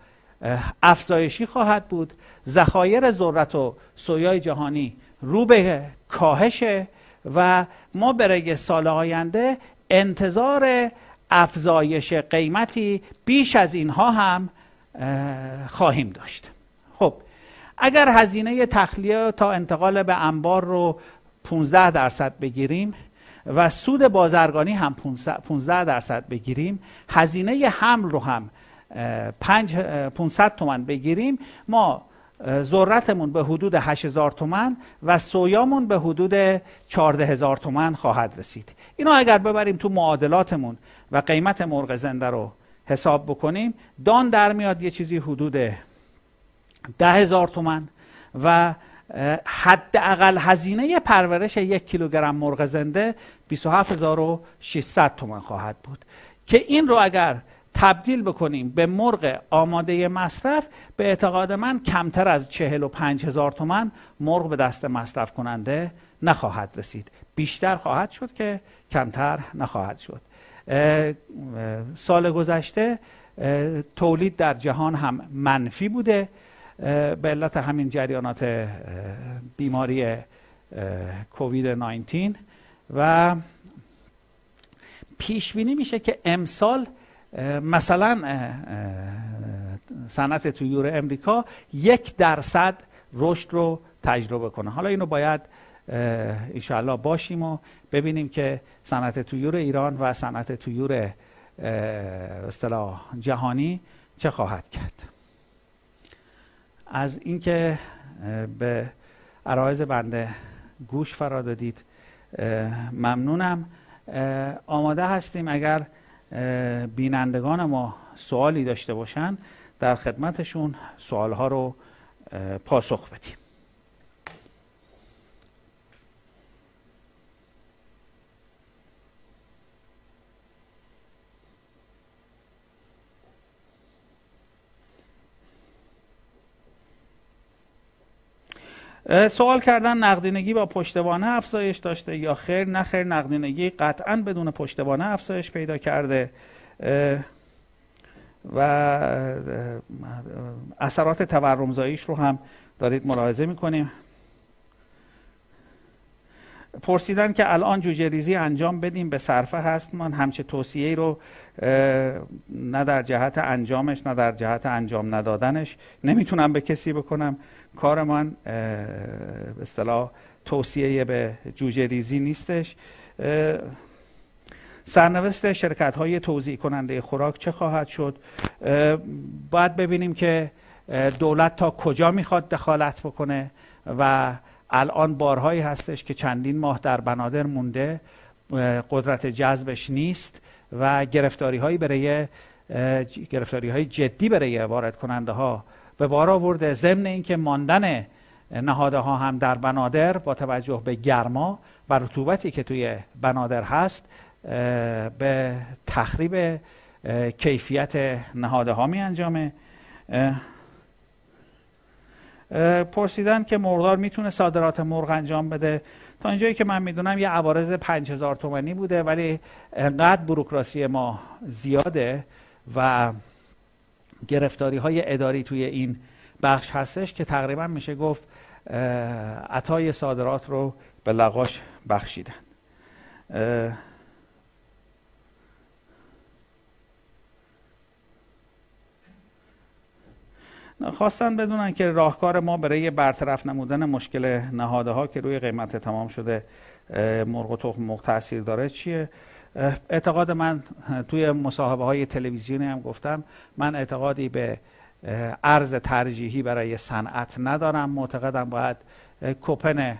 افزایشی خواهد بود. ذخایر ذرت و سویای جهانی رو به کاهشه و ما برای سال آینده انتظار افزایش قیمتی بیش از اینها هم خواهیم داشت. خب اگر هزینه تخلیه تا انتقال به انبار رو 15 درصد بگیریم و سود بازرگانی هم 15 درصد بگیریم هزینه حمل رو هم 500 تومن بگیریم. ما ذرتمون به حدود 8000 تومن و سویامون به حدود 14000 تومن خواهد رسید. اینو اگر ببریم تو معادلاتمون و قیمت مرغ زنده رو حساب بکنیم دان در میاد یه چیزی حدود ده هزار تومن و حداقل هزینه پرورش یک کیلوگرم مرغ زنده 27600 تومن خواهد بود. که این رو اگر تبدیل بکنیم به مرغ آماده مصرف به اعتقاد من کمتر از چهل و پنج هزار تومن مرغ به دست مصرف کننده نخواهد رسید. بیشتر خواهد شد که کمتر نخواهد شد. سال گذشته تولید در جهان هم منفی بوده. به علت همین جریانات بیماری کووید 19 و پیش بینی میشه که امسال مثلا صنعت تویور امریکا یک درصد رشد رو تجربه کنه. حالا اینو باید انشاءالله باشیم و ببینیم که صنعت تویور ایران و صنعت تویور اصطلاح جهانی چه خواهد کرد. از اینکه به عرایز بنده گوش فرا دادید ممنونم. آماده هستیم اگر بینندگان ما سوالی داشته باشن در خدمتشون سوالها رو پاسخ بدیم. سوال کردن نقدینگی با پشتوانه افزایش داشته یا خیر؟ نه خیر نقدینگی قطعا بدون پشتوانه افزایش پیدا کرده. و اثرات تورمزاییش رو هم دارید ملاحظه می‌کنیم. پرسیدن که الان جوجه ریزی انجام بدیم به صرفه هست؟ من همچه توصیه رو نه در جهت انجامش نه در جهت انجام ندادنش نمی‌تونم به کسی بکنم. کار من به اصطلاح توصیه به جوجه ریزی نیستش. سرنوشت شرکت های توضیح کننده خوراک چه خواهد شد؟ باید ببینیم که دولت تا کجا می‌خواد دخالت بکنه و الان بارهایی هستش که چندین ماه در بنادر مونده. قدرت جذبش نیست و گرفتاری هایی برای گرفتاری های جدی برای وارد کننده ها به بار آورده. ضمن اینکه ماندن نهاده ها هم در بنادر با توجه به گرما و رطوبتی که توی بنادر هست به تخریب کیفیت نهاده ها می انجامه. پرسیدن که مرغدار می‌تونه صادرات مرغ انجام بده. تا اینجایی که من می‌دونم یه عوارض 5000 تومانی بوده ولی انقدر بروکراسی ما زیاده و گرفتاری های اداری توی این بخش هستش که تقریبا میشه گفت عطای صادرات رو به لغاش بخشیدن. خواستن بدونن که راهکار ما برای برطرف نمودن مشکل نهاده ها که روی قیمت تمام شده مرغ و تخم تاثیر داره چیه. اعتقاد من توی مصاحبه های تلویزیونی هم گفتم من اعتقادی به ارز ترجیحی برای صنعت ندارم. معتقدم باید کوپن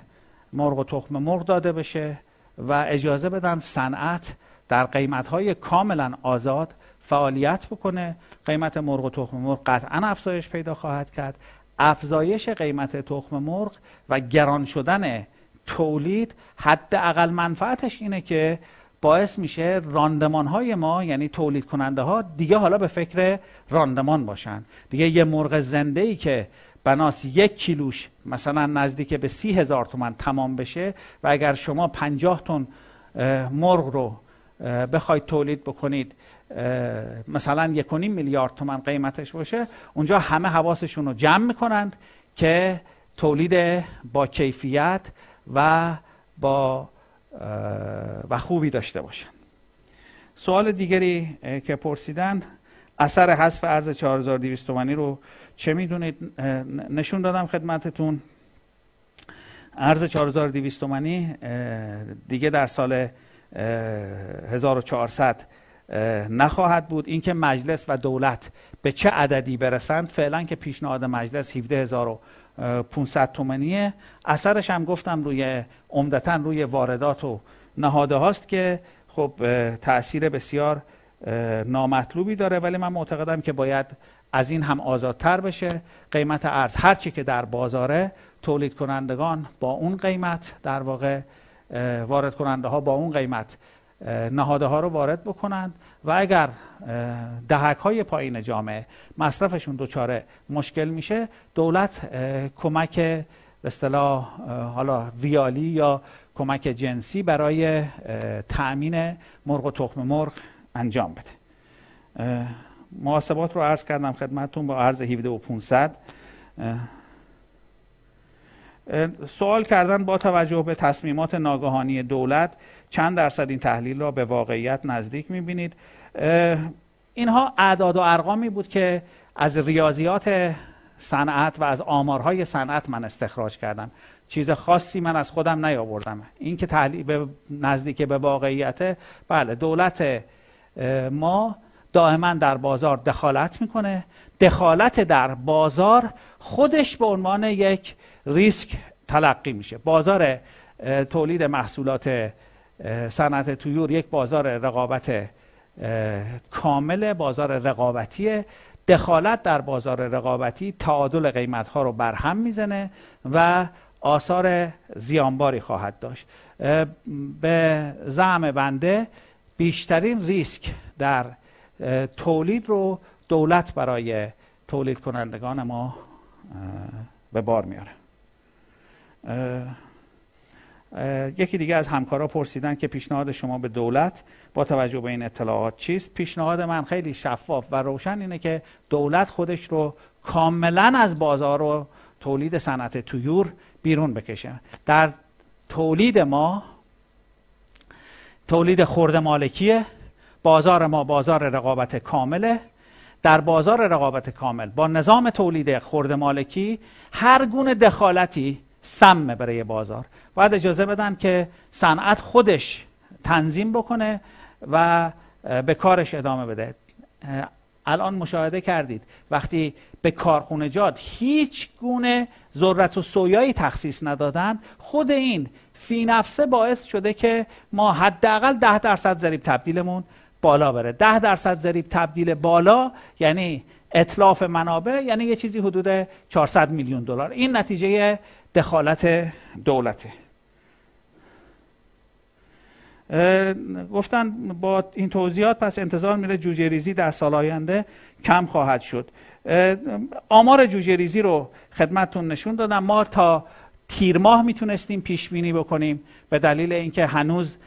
مرغ و تخم مرغ داده بشه و اجازه بدن صنعت در قیمت های کاملا آزاد فعالیت بکنه. قیمت مرغ و تخم مرغ قطعا افزایش پیدا خواهد کرد. افزایش قیمت تخم مرغ و گران شدن تولید حداقل منفعتش اینه که باعث میشه راندمان های ما یعنی تولید کننده ها دیگه حالا به فکر راندمان باشن. دیگه یه مرغ زنده ای که بناس یک کیلوش مثلا نزدیک به سی هزار تومن تمام بشه و اگر شما پنجاه تن مرغ رو بخواید تولید بکنید مثلا یک میلیارد تومن قیمتش باشه اونجا همه حواسشون رو جمع می‌کنند که تولید با کیفیت و با و خوبی داشته باشن. سوال دیگری که پرسیدن اثر حذف ارز 4200 تومانی رو چه می‌دونید؟ نشون دادم خدمتتون. ارز 4200 تومانی دیگه در سال 1400 نخواهد بود اینکه مجلس و دولت به چه عددی برسند. فعلا که پیشنهاد مجلس 17500 تومنیه اثرش هم گفتم روی عمدتا روی واردات و نهاده هاست که خب تاثیر بسیار نامطلوبی داره. ولی من معتقدم که باید از این هم آزادتر بشه. قیمت ارز هرچی که در بازاره تولید کنندگان با اون قیمت در واقع وارد کننده ها با اون قیمت نهاده ها رو وارد بکنند و اگر دهک های پایین جامعه مصرفشون دچار مشکل میشه دولت کمک به اصطلاح حالا ریالی یا کمک جنسی برای تأمین مرغ و تخم مرغ انجام بده. محاسبات رو عرض کردم خدمتتون با عرض 17 و 500 سوال کردن با توجه به تصمیمات ناگهانی دولت چند درصد این تحلیل را به واقعیت نزدیک می‌بینید؟ اینها اعداد و ارقامی بود که از ریاضیات صنعت و از آمارهای صنعت من استخراج کردم. چیز خاصی من از خودم نیاوردم. این که تحلیل به نزدیک به واقعیت بله دولت ما دائما در بازار دخالت می‌کنه. دخالت در بازار خودش به عنوان یک ریسک تلقی میشه. بازار تولید محصولات صنعت تویور یک بازار رقابت کامل بازار رقابتیه دخالت در بازار رقابتی تعادل قیمت ها رو برهم می‌زنه و آثار زیانباری خواهد داشت. به زعم بنده بیشترین ریسک در تولید رو دولت برای تولید کنندگان ما به بار میاره. یکی دیگه از همکارا پرسیدن که پیشنهاد شما به دولت با توجه به این اطلاعات چیست؟ پیشنهاد من خیلی شفاف و روشن اینه که دولت خودش رو کاملا از بازار و تولید صنعت تویور بیرون بکشه. در تولید ما تولید خورده مالکیه بازار ما بازار رقابت کامله. در بازار رقابت کامل با نظام تولید خورده مالکی هر گونه دخالتی سمه برای بازار. باید اجازه بدن که صنعت خودش تنظیم بکنه و به کارش ادامه بده. الان مشاهده کردید وقتی به کارخونجات هیچ گونه ذرت و سویایی تخصیص ندادن خود این فی نفسه باعث شده که ما حداقل ده درصد ضریب تبدیلمون بالا بره. ده درصد ضریب تبدیل بالا یعنی اطلاف منابع یعنی یه چیزی حدود 400 میلیون دلار. این نتیجه دخالت دولته. گفتن با این توضیحات پس انتظار میره جوجه ریزی در سال آینده کم خواهد شد. آمار جوجه ریزی رو خدمتتون نشون دادم. ما تا تیر ماه می‌تونستیم پیش بینی بکنیم به دلیل اینکه هنوز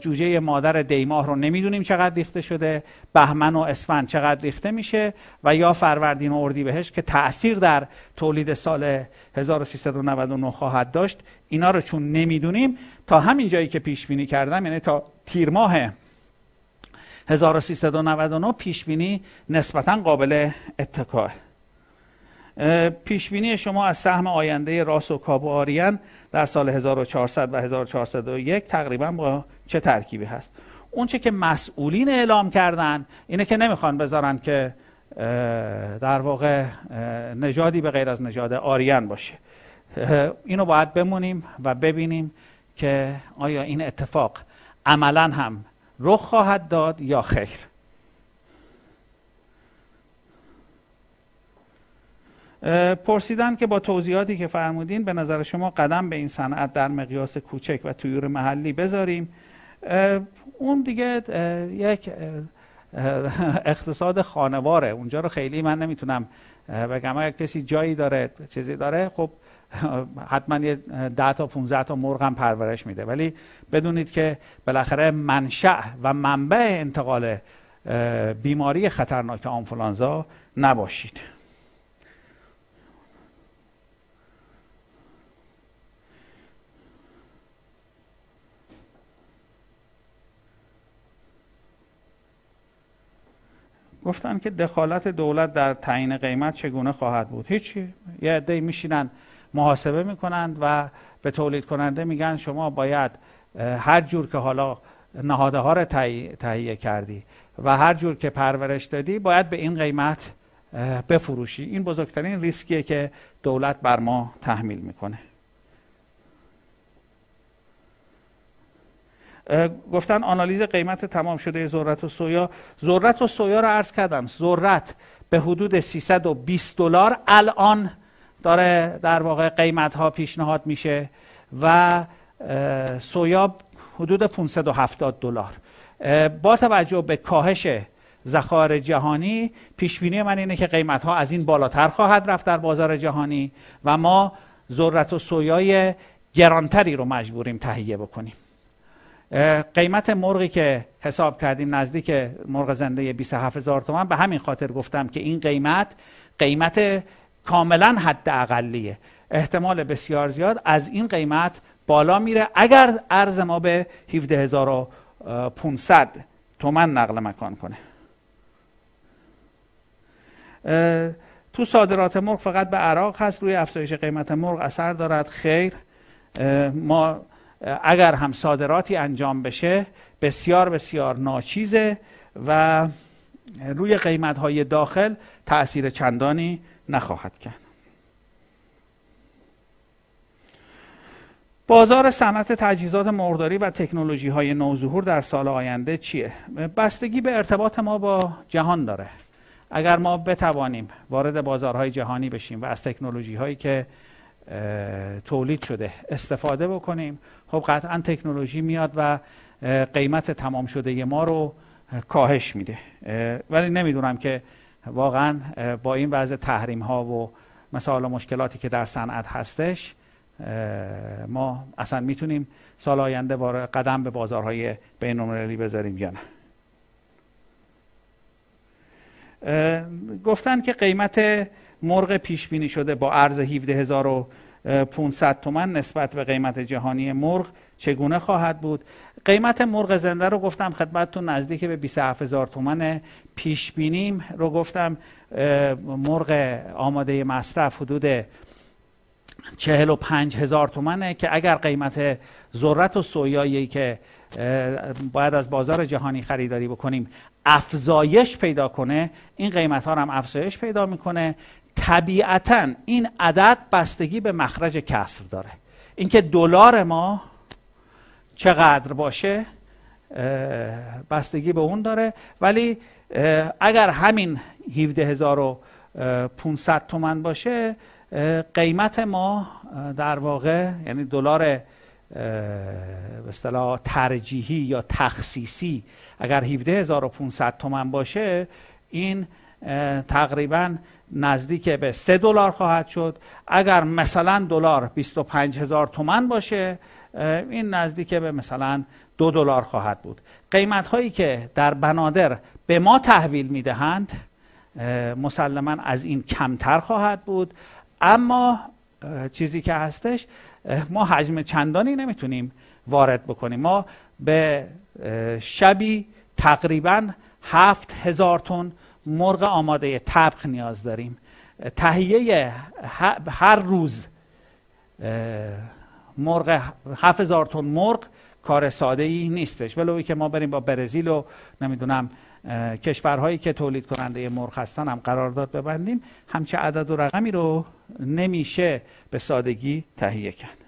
جوجه مادر دیماه رو نمی‌دونیم چقدر ریخته شده بهمن و اسفند چقدر ریخته میشه و یا فروردین و اردیبهشت که تاثیر در تولید سال 1399 خواهد داشت اینا رو چون نمی‌دونیم تا همین جایی که پیش بینی کردم یعنی تا تیر ماه 1399 پیش بینی نسبتا قابل اتکاه پیش بینی شما از سهم آینده راس و کاب و آریان در سال 1400 و 1401 تقریبا با چه ترکیبی هست؟ اون چه که مسئولین اعلام کردن اینه که نمی‌خوان بذارن که در واقع نژادی به غیر از نژاد آریان باشه. اینو باید بمونیم و ببینیم که آیا این اتفاق عملا هم رخ خواهد داد یا خیر. پرسیدن که با توضیحاتی که فرمودین به نظر شما قدم به این صنعت در مقیاس کوچک و تویور محلی بذاریم؟ اون دیگه یک اقتصاد خانواره. اونجا رو خیلی من نمی‌تونم بگم. اگر کسی جایی داره چیزی داره خب حتما یه ده تا 15 تا مرغ هم پرورش میده. ولی بدونید که بالاخره منشأ و منبع انتقال بیماری خطرناک آنفولانزا نباشید. گفتن که دخالت دولت در تعیین قیمت چگونه خواهد بود. هیچی یه عده میشینن محاسبه می‌کنند و به تولید کننده میگن شما باید هر جور که حالا نهاده ها رو تهیه کردی و هر جور که پرورش دادی باید به این قیمت بفروشی. این بزرگترین ریسکیه که دولت بر ما تحمیل می‌کنه. گفتن آنالیز قیمت تمام شده ذرت و سویا. ذرت و سویا رو عرض کردم. ذرت به حدود 320 دلار الان داره در واقع قیمت ها پیشنهاد میشه و سویا حدود 570 دلار. با توجه به کاهش ذخایر جهانی پیش بینی من اینه که قیمت ها از این بالاتر خواهد رفت در بازار جهانی و ما ذرت و سویای گرانتری رو مجبوریم تهیه بکنیم. قیمت مرغی که حساب کردیم نزدیک مرغ زنده 27 هزار تومن به همین خاطر گفتم که این قیمت قیمت کاملا حد اقلیه احتمال بسیار زیاد. از این قیمت بالا میره. اگر ارز ما به 17500 تومن نقل مکان کنه. تو صادرات مرغ فقط به عراق هست. روی افزایش قیمت مرغ اثر دارد. خیر. ما اگر هم صادراتی انجام بشه بسیار بسیار ناچیزه و روی قیمت های داخل تاثیر چندانی نخواهد کرد بازار صنعت تجهیزات مرغداری و تکنولوژی های نوظهور در سال آینده چیه؟ بستگی به ارتباط ما با جهان داره اگر ما بتوانیم وارد بازارهای جهانی بشیم و از تکنولوژی هایی که تولید شده. استفاده بکنیم. خب قطعا تکنولوژی میاد و قیمت تمام شده ما رو کاهش میده. ولی نمی‌دونم که واقعا با این وضع تحریم ها و مثال مشکلاتی که در صنعت هستش ما اصلا می‌تونیم سال آینده قدم به بازارهای بین المللی بذاریم یا نه. گفتن که قیمت مرغ پیش بینی شده با ارز 17500 تومن نسبت به قیمت جهانی مرغ چگونه خواهد بود؟ قیمت مرغ زنده رو گفتم خدمتتون نزدیک به 27000 تومن پیش بینیم رو گفتم. مرغ آماده مصرف حدود چهل و که اگر قیمت ذرت و سویایی که باید از بازار جهانی خریداری بکنیم افزایش پیدا کنه این قیمت ها هم افزایش پیدا می‌کنه. طبیعتا این عدد بستگی به مخرج کسر داره. اینکه دلار ما چقدر باشه بستگی به اون داره. ولی اگر همین 17500 تومن باشه قیمت ما در واقع یعنی دلار به ترجیحی یا تخصیصی اگر 17500 تومن باشه این تقریبا نزدیک به 3 دلار خواهد شد. اگر مثلا دلار 25000 تومن باشه این نزدیک به مثلا دو دلار خواهد بود. قیمت هایی که در بنادر به ما تحویل می‌دهند مسلما از این کمتر خواهد بود. اما چیزی که هستش ما حجم چندانی نمی‌تونیم وارد بکنیم. ما به شبی تقریبا هفت هزار تن مرغ آماده طبخ نیاز داریم. تهیه هر روز مرغ هفت هزار تن مرغ کار ساده ای نیستش. ولو که ما بریم با برزیل و نمی‌دونم کشورهایی که تولید کننده مرغ هستن هم قرارداد ببندیم. همچه عدد و رقمی رو نمیشه به سادگی تهیه کرد.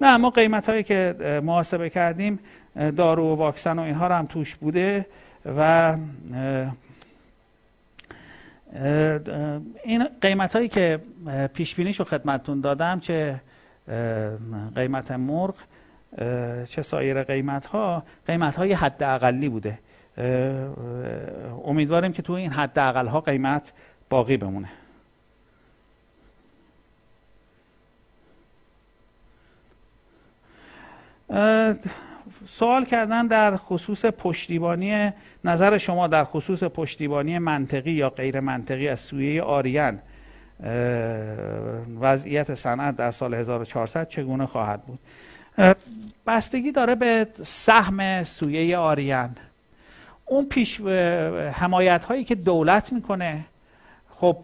نه ما قیمت هایی که محاسبه کردیم دارو و واکسن و اینها رو هم توش بوده و این قیمت هایی که پیش بینیشو خدمتتون دادم چه قیمت مرغ چه سایر قیمت ها قیمت های حد اقلی بوده امیدواریم که تو این حد اقل ها قیمت باقی بمونه. سوال کردن در خصوص پشتیبانی نظر شما در خصوص پشتیبانی منطقی یا غیر منطقی از سویه آریان وضعیت صنعت در سال 1400 چگونه خواهد بود؟ بستگی داره به سهم سویه آریان. اون پیش حمایت هایی که دولت می‌کنه خب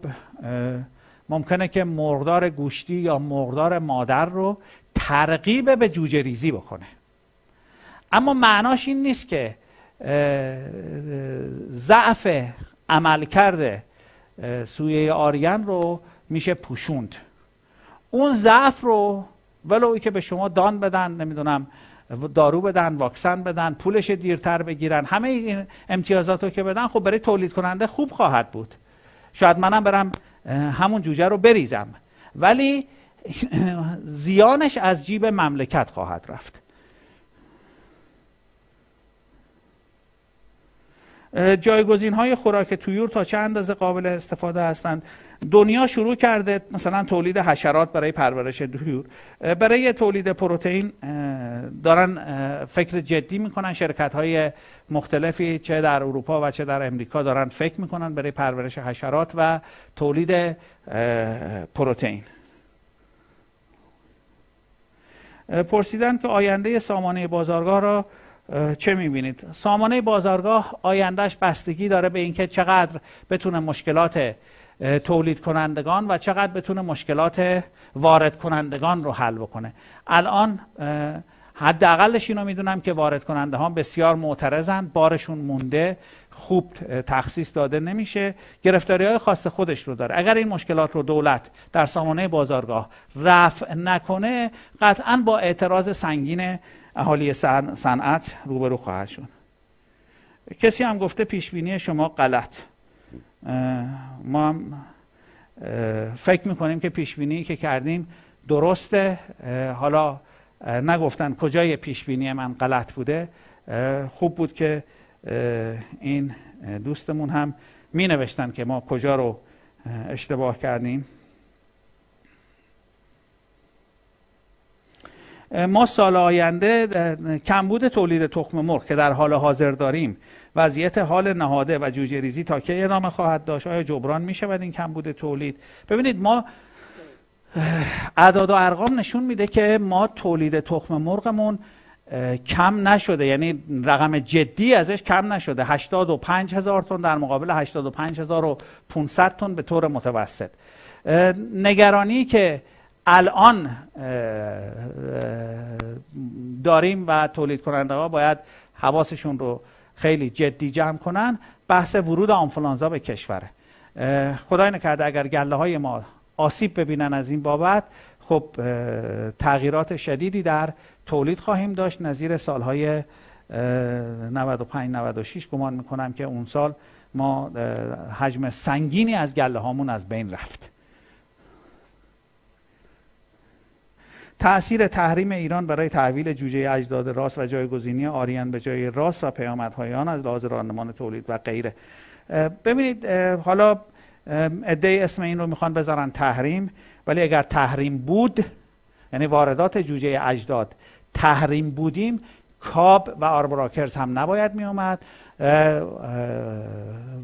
ممکنه که مقدار گوشتی یا مقدار مادر رو ترغیب به جوجه ریزی بکنه. اما معناش این نیست که ضعف عمل کرده سویه آریان رو میشه پوشوند. اون ضعف رو ولو که به شما دان بدن نمی‌دونم دارو بدن واکسن بدن پولش دیرتر بگیرن همه این امتیازات رو که بدن خب برای تولید کننده خوب خواهد بود. شاید منم برم همون جوجه رو بریزم. ولی زیانش از جیب مملکت خواهد رفت. جایگزین های خوراک تویور تا چه اندازه قابل استفاده هستند؟ دنیا شروع کرده مثلا تولید حشرات برای پرورش تویور. برای تولید پروتئین دارن فکر جدی می‌کنن. شرکت های مختلفی چه در اروپا و چه در امریکا دارن فکر می‌کنن برای پرورش حشرات و تولید پروتئین. پرسیدن که آینده سامانه بازارگاه را چه می‌بینید؟ سامانه بازارگاه آیندهش بستگی داره به اینکه چقدر بتونه مشکلات تولید کنندگان و چقدر بتونه مشکلات وارد کنندگان رو حل بکنه. الان حداقلش اینو می‌دونم که وارد کننده ها بسیار معترضن بارشون مونده خوب تخصیص داده نمیشه. گرفتاری های خاص خودش رو داره. اگر این مشکلات رو دولت در سامانه بازارگاه رفع نکنه قطعا با اعتراض سنگین اهالی صنعت روبرو خواهد شد. کسی هم گفته پیش بینی شما غلط. ما هم فکر می‌کنیم که پیش بینی که کردیم درسته. حالا نگفتن کجای پیش بینی من غلط بوده. خوب بود که این دوستمون هم می نوشتن که ما کجا رو اشتباه کردیم. ما سال آینده کمبود تولید تخم مرغ که در حال حاضر داریم وضعیت حال نهاده و جوجه ریزی تا که ادامه خواهد داشت؟ آیا جبران می شود این کمبود تولید؟ ببینید ما اعداد و ارقام نشون میده که ما تولید تخم مرغمون کم نشده. یعنی رقم جدی ازش کم نشده. 85 هزار تن در مقابل 85 هزار و 500 تن به طور متوسط. نگرانی که الان داریم و تولید کننده ها باید حواسشون رو خیلی جدی جمع کنن بحث ورود آنفلانزا به کشوره. خدای نکرده اگر گله های ما آسیب ببینن از این بابت. خب تغییرات شدیدی در تولید خواهیم داشت. نظیر سالهای 95 96 گمان می‌کنم که اون سال ما حجم سنگینی از گله هامون از بین رفت. تأثیر تحریم ایران برای تحویل جوجه اجداد راست و جایگزینی آریان به جای راست و پیامدهای آن از لحاظ راندمان تولید و غیره. ببینید حالا عده اسم این رو می‌خوان بذارن تحریم ولی اگر تحریم بود یعنی واردات جوجه اجداد تحریم بودیم کاب و آربراکرز هم نباید می اومد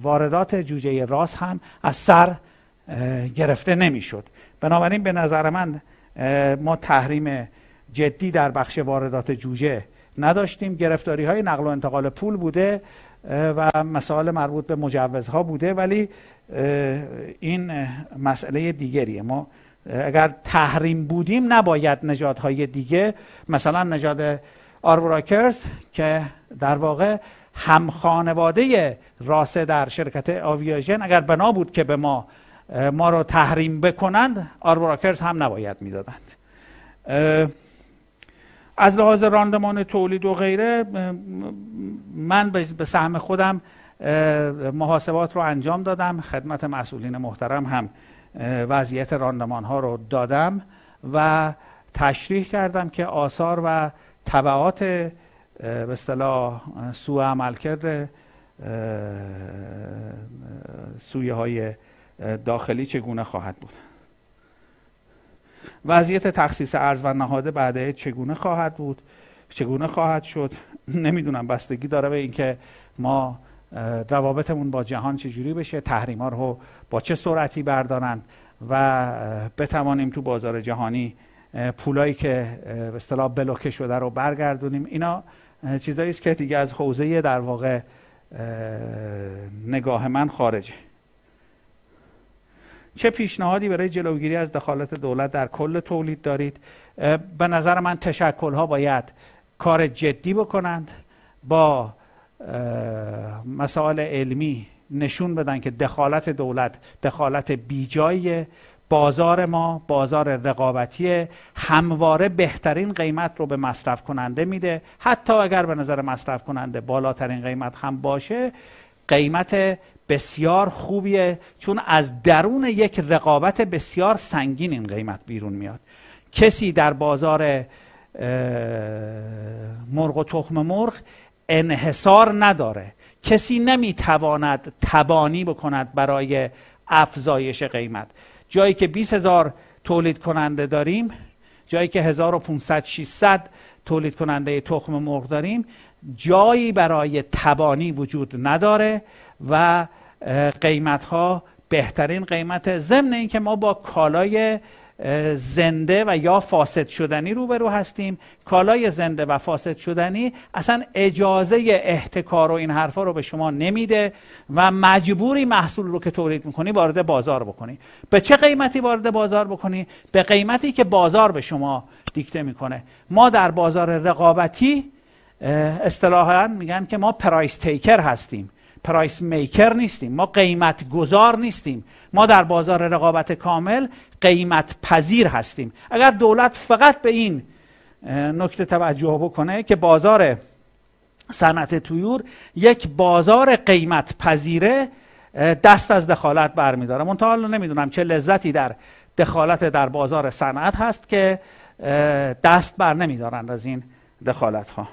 واردات جوجه راس هم از سر گرفته نمی‌شد. بنابراین به نظر من ما تحریم جدی در بخش واردات جوجه نداشتیم. گرفتاری های نقل و انتقال پول بوده و مسائل مربوط به مجوزها بوده ولی این مسئله دیگریه. ما اگر تحریم بودیم نباید نژادهای دیگه مثلا نژاد آربراکرز که در واقع هم خانواده راسه در شرکت آویاژن اگر بنا بود که به ما ما رو تحریم بکنند آربراکرز هم نباید می‌دادند. از لحاظ راندمان تولید و غیره من به سهم خودم محاسبات رو انجام دادم. خدمت مسئولین محترم هم وضعیت راندمان ها رو دادم و تشریح کردم که آثار و طبعات به اصطلاح سوء عملکرد سویه های داخلی چگونه خواهد بود. وضعیت تخصیص ارز و نهاده بعد چگونه خواهد بود؟ چگونه خواهد شد؟ نمی‌دونم. بستگی داره به اینکه ما روابطمون با جهان چجوری بشه تحریم رو با چه سرعتی بردارن و بتوانیم تو بازار جهانی پولایی که به اصطلاح بلوکه شده رو برگردونیم. اینا چیزایی است که دیگه از حوزه در واقع نگاه من خارجه. چه پیشنهادی برای جلوگیری از دخالت دولت در کل تولید دارید؟ به نظر من تشکل ها باید کار جدی بکنند با مسائل علمی نشون بدن که دخالت دولت دخالت بیجایی بازار ما بازار رقابتی همواره بهترین قیمت رو به مصرف کننده میده. حتی اگر به نظر مصرف کننده بالاترین قیمت هم باشه قیمت بسیار خوبیه. چون از درون یک رقابت بسیار سنگین این قیمت بیرون میاد. کسی در بازار مرغ و تخم مرغ انحصار نداره. کسی نمی‌تواند تبانی بکند برای افزایش قیمت. جایی که 20 هزار تولید کننده داریم جایی که 1500 600 تولید کننده تخم مرغ داریم جایی برای تبانی وجود نداره و قیمت ها بهترین قیمت ضمن اینکه ما با کالای زنده و یا فاسد شدنی روبرو هستیم. کالای زنده و فاسد شدنی اصلا اجازه احتکار و این حرفا رو به شما نمیده و مجبوری محصول رو که تولید می‌کنی وارد بازار بکنی. به چه قیمتی وارد بازار بکنی؟ به قیمتی که بازار به شما دیکته می‌کنه. ما در بازار رقابتی اصطلاحا میگن که ما پرایس تیکر هستیم. پرایس میکر نیستیم. ما قیمت گذار نیستیم. ما در بازار رقابت کامل قیمت پذیر هستیم. اگر دولت فقط به این نکته توجه بکنه که بازار صنعت تویور یک بازار قیمت پذیره دست از دخالت برمیداره. منتها نمی‌دونم چه لذتی در دخالت در بازار صنعت هست که دست بر نمیدارند از این دخالت ها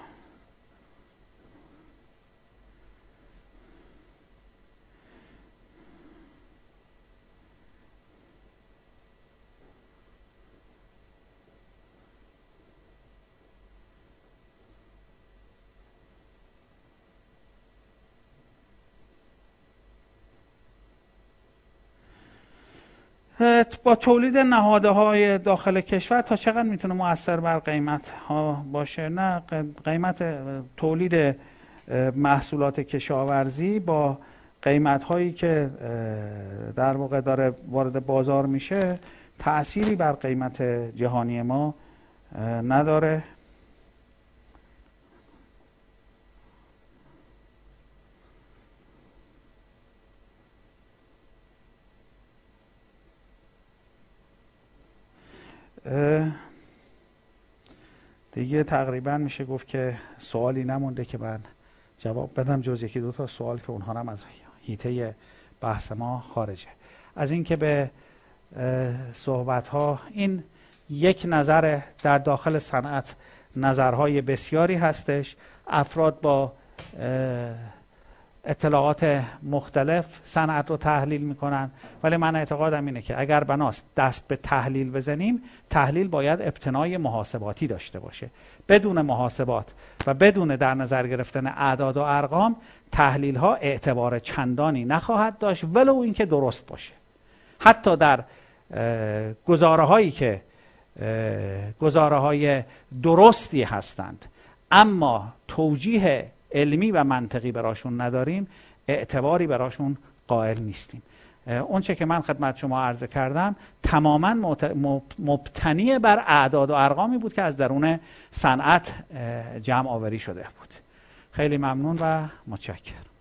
با تولید نهاده های داخل کشور تا چقدر می‌تونه مؤثر بر قیمت ها باشه؟ نه قیمت تولید محصولات کشاورزی با قیمت هایی که در واقع داره وارد بازار میشه تأثیری بر قیمت جهانی ما نداره. دیگه تقریبا میشه گفت که سوالی نمونده که من جواب بدم جز یکی دو تا سوال که اونها هم از هیته بحث ما خارجه. از اینکه به صحبت ها این یک نظر در داخل صنعت نظرهای بسیاری هستش. افراد با اطلاعات مختلف صنعت رو تحلیل می‌کنن. ولی من اعتقادم اینه که اگر بناست دست به تحلیل بزنیم تحلیل باید ابتنای محاسباتی داشته باشه. بدون محاسبات و بدون در نظر گرفتن اعداد و ارقام تحلیل ها اعتبار چندانی نخواهد داشت ولو اینکه درست باشه. حتی در گزاره هایی که گزاره های درستی هستند. اما توجیه علمی و منطقی براشون نداریم اعتباری براشون قائل نیستیم. اون چه که من خدمت شما عرضه کردم تماما مبتنی بر اعداد و ارقامی بود که از درون صنعت جمع آوری شده بود. خیلی ممنون و متشکرم.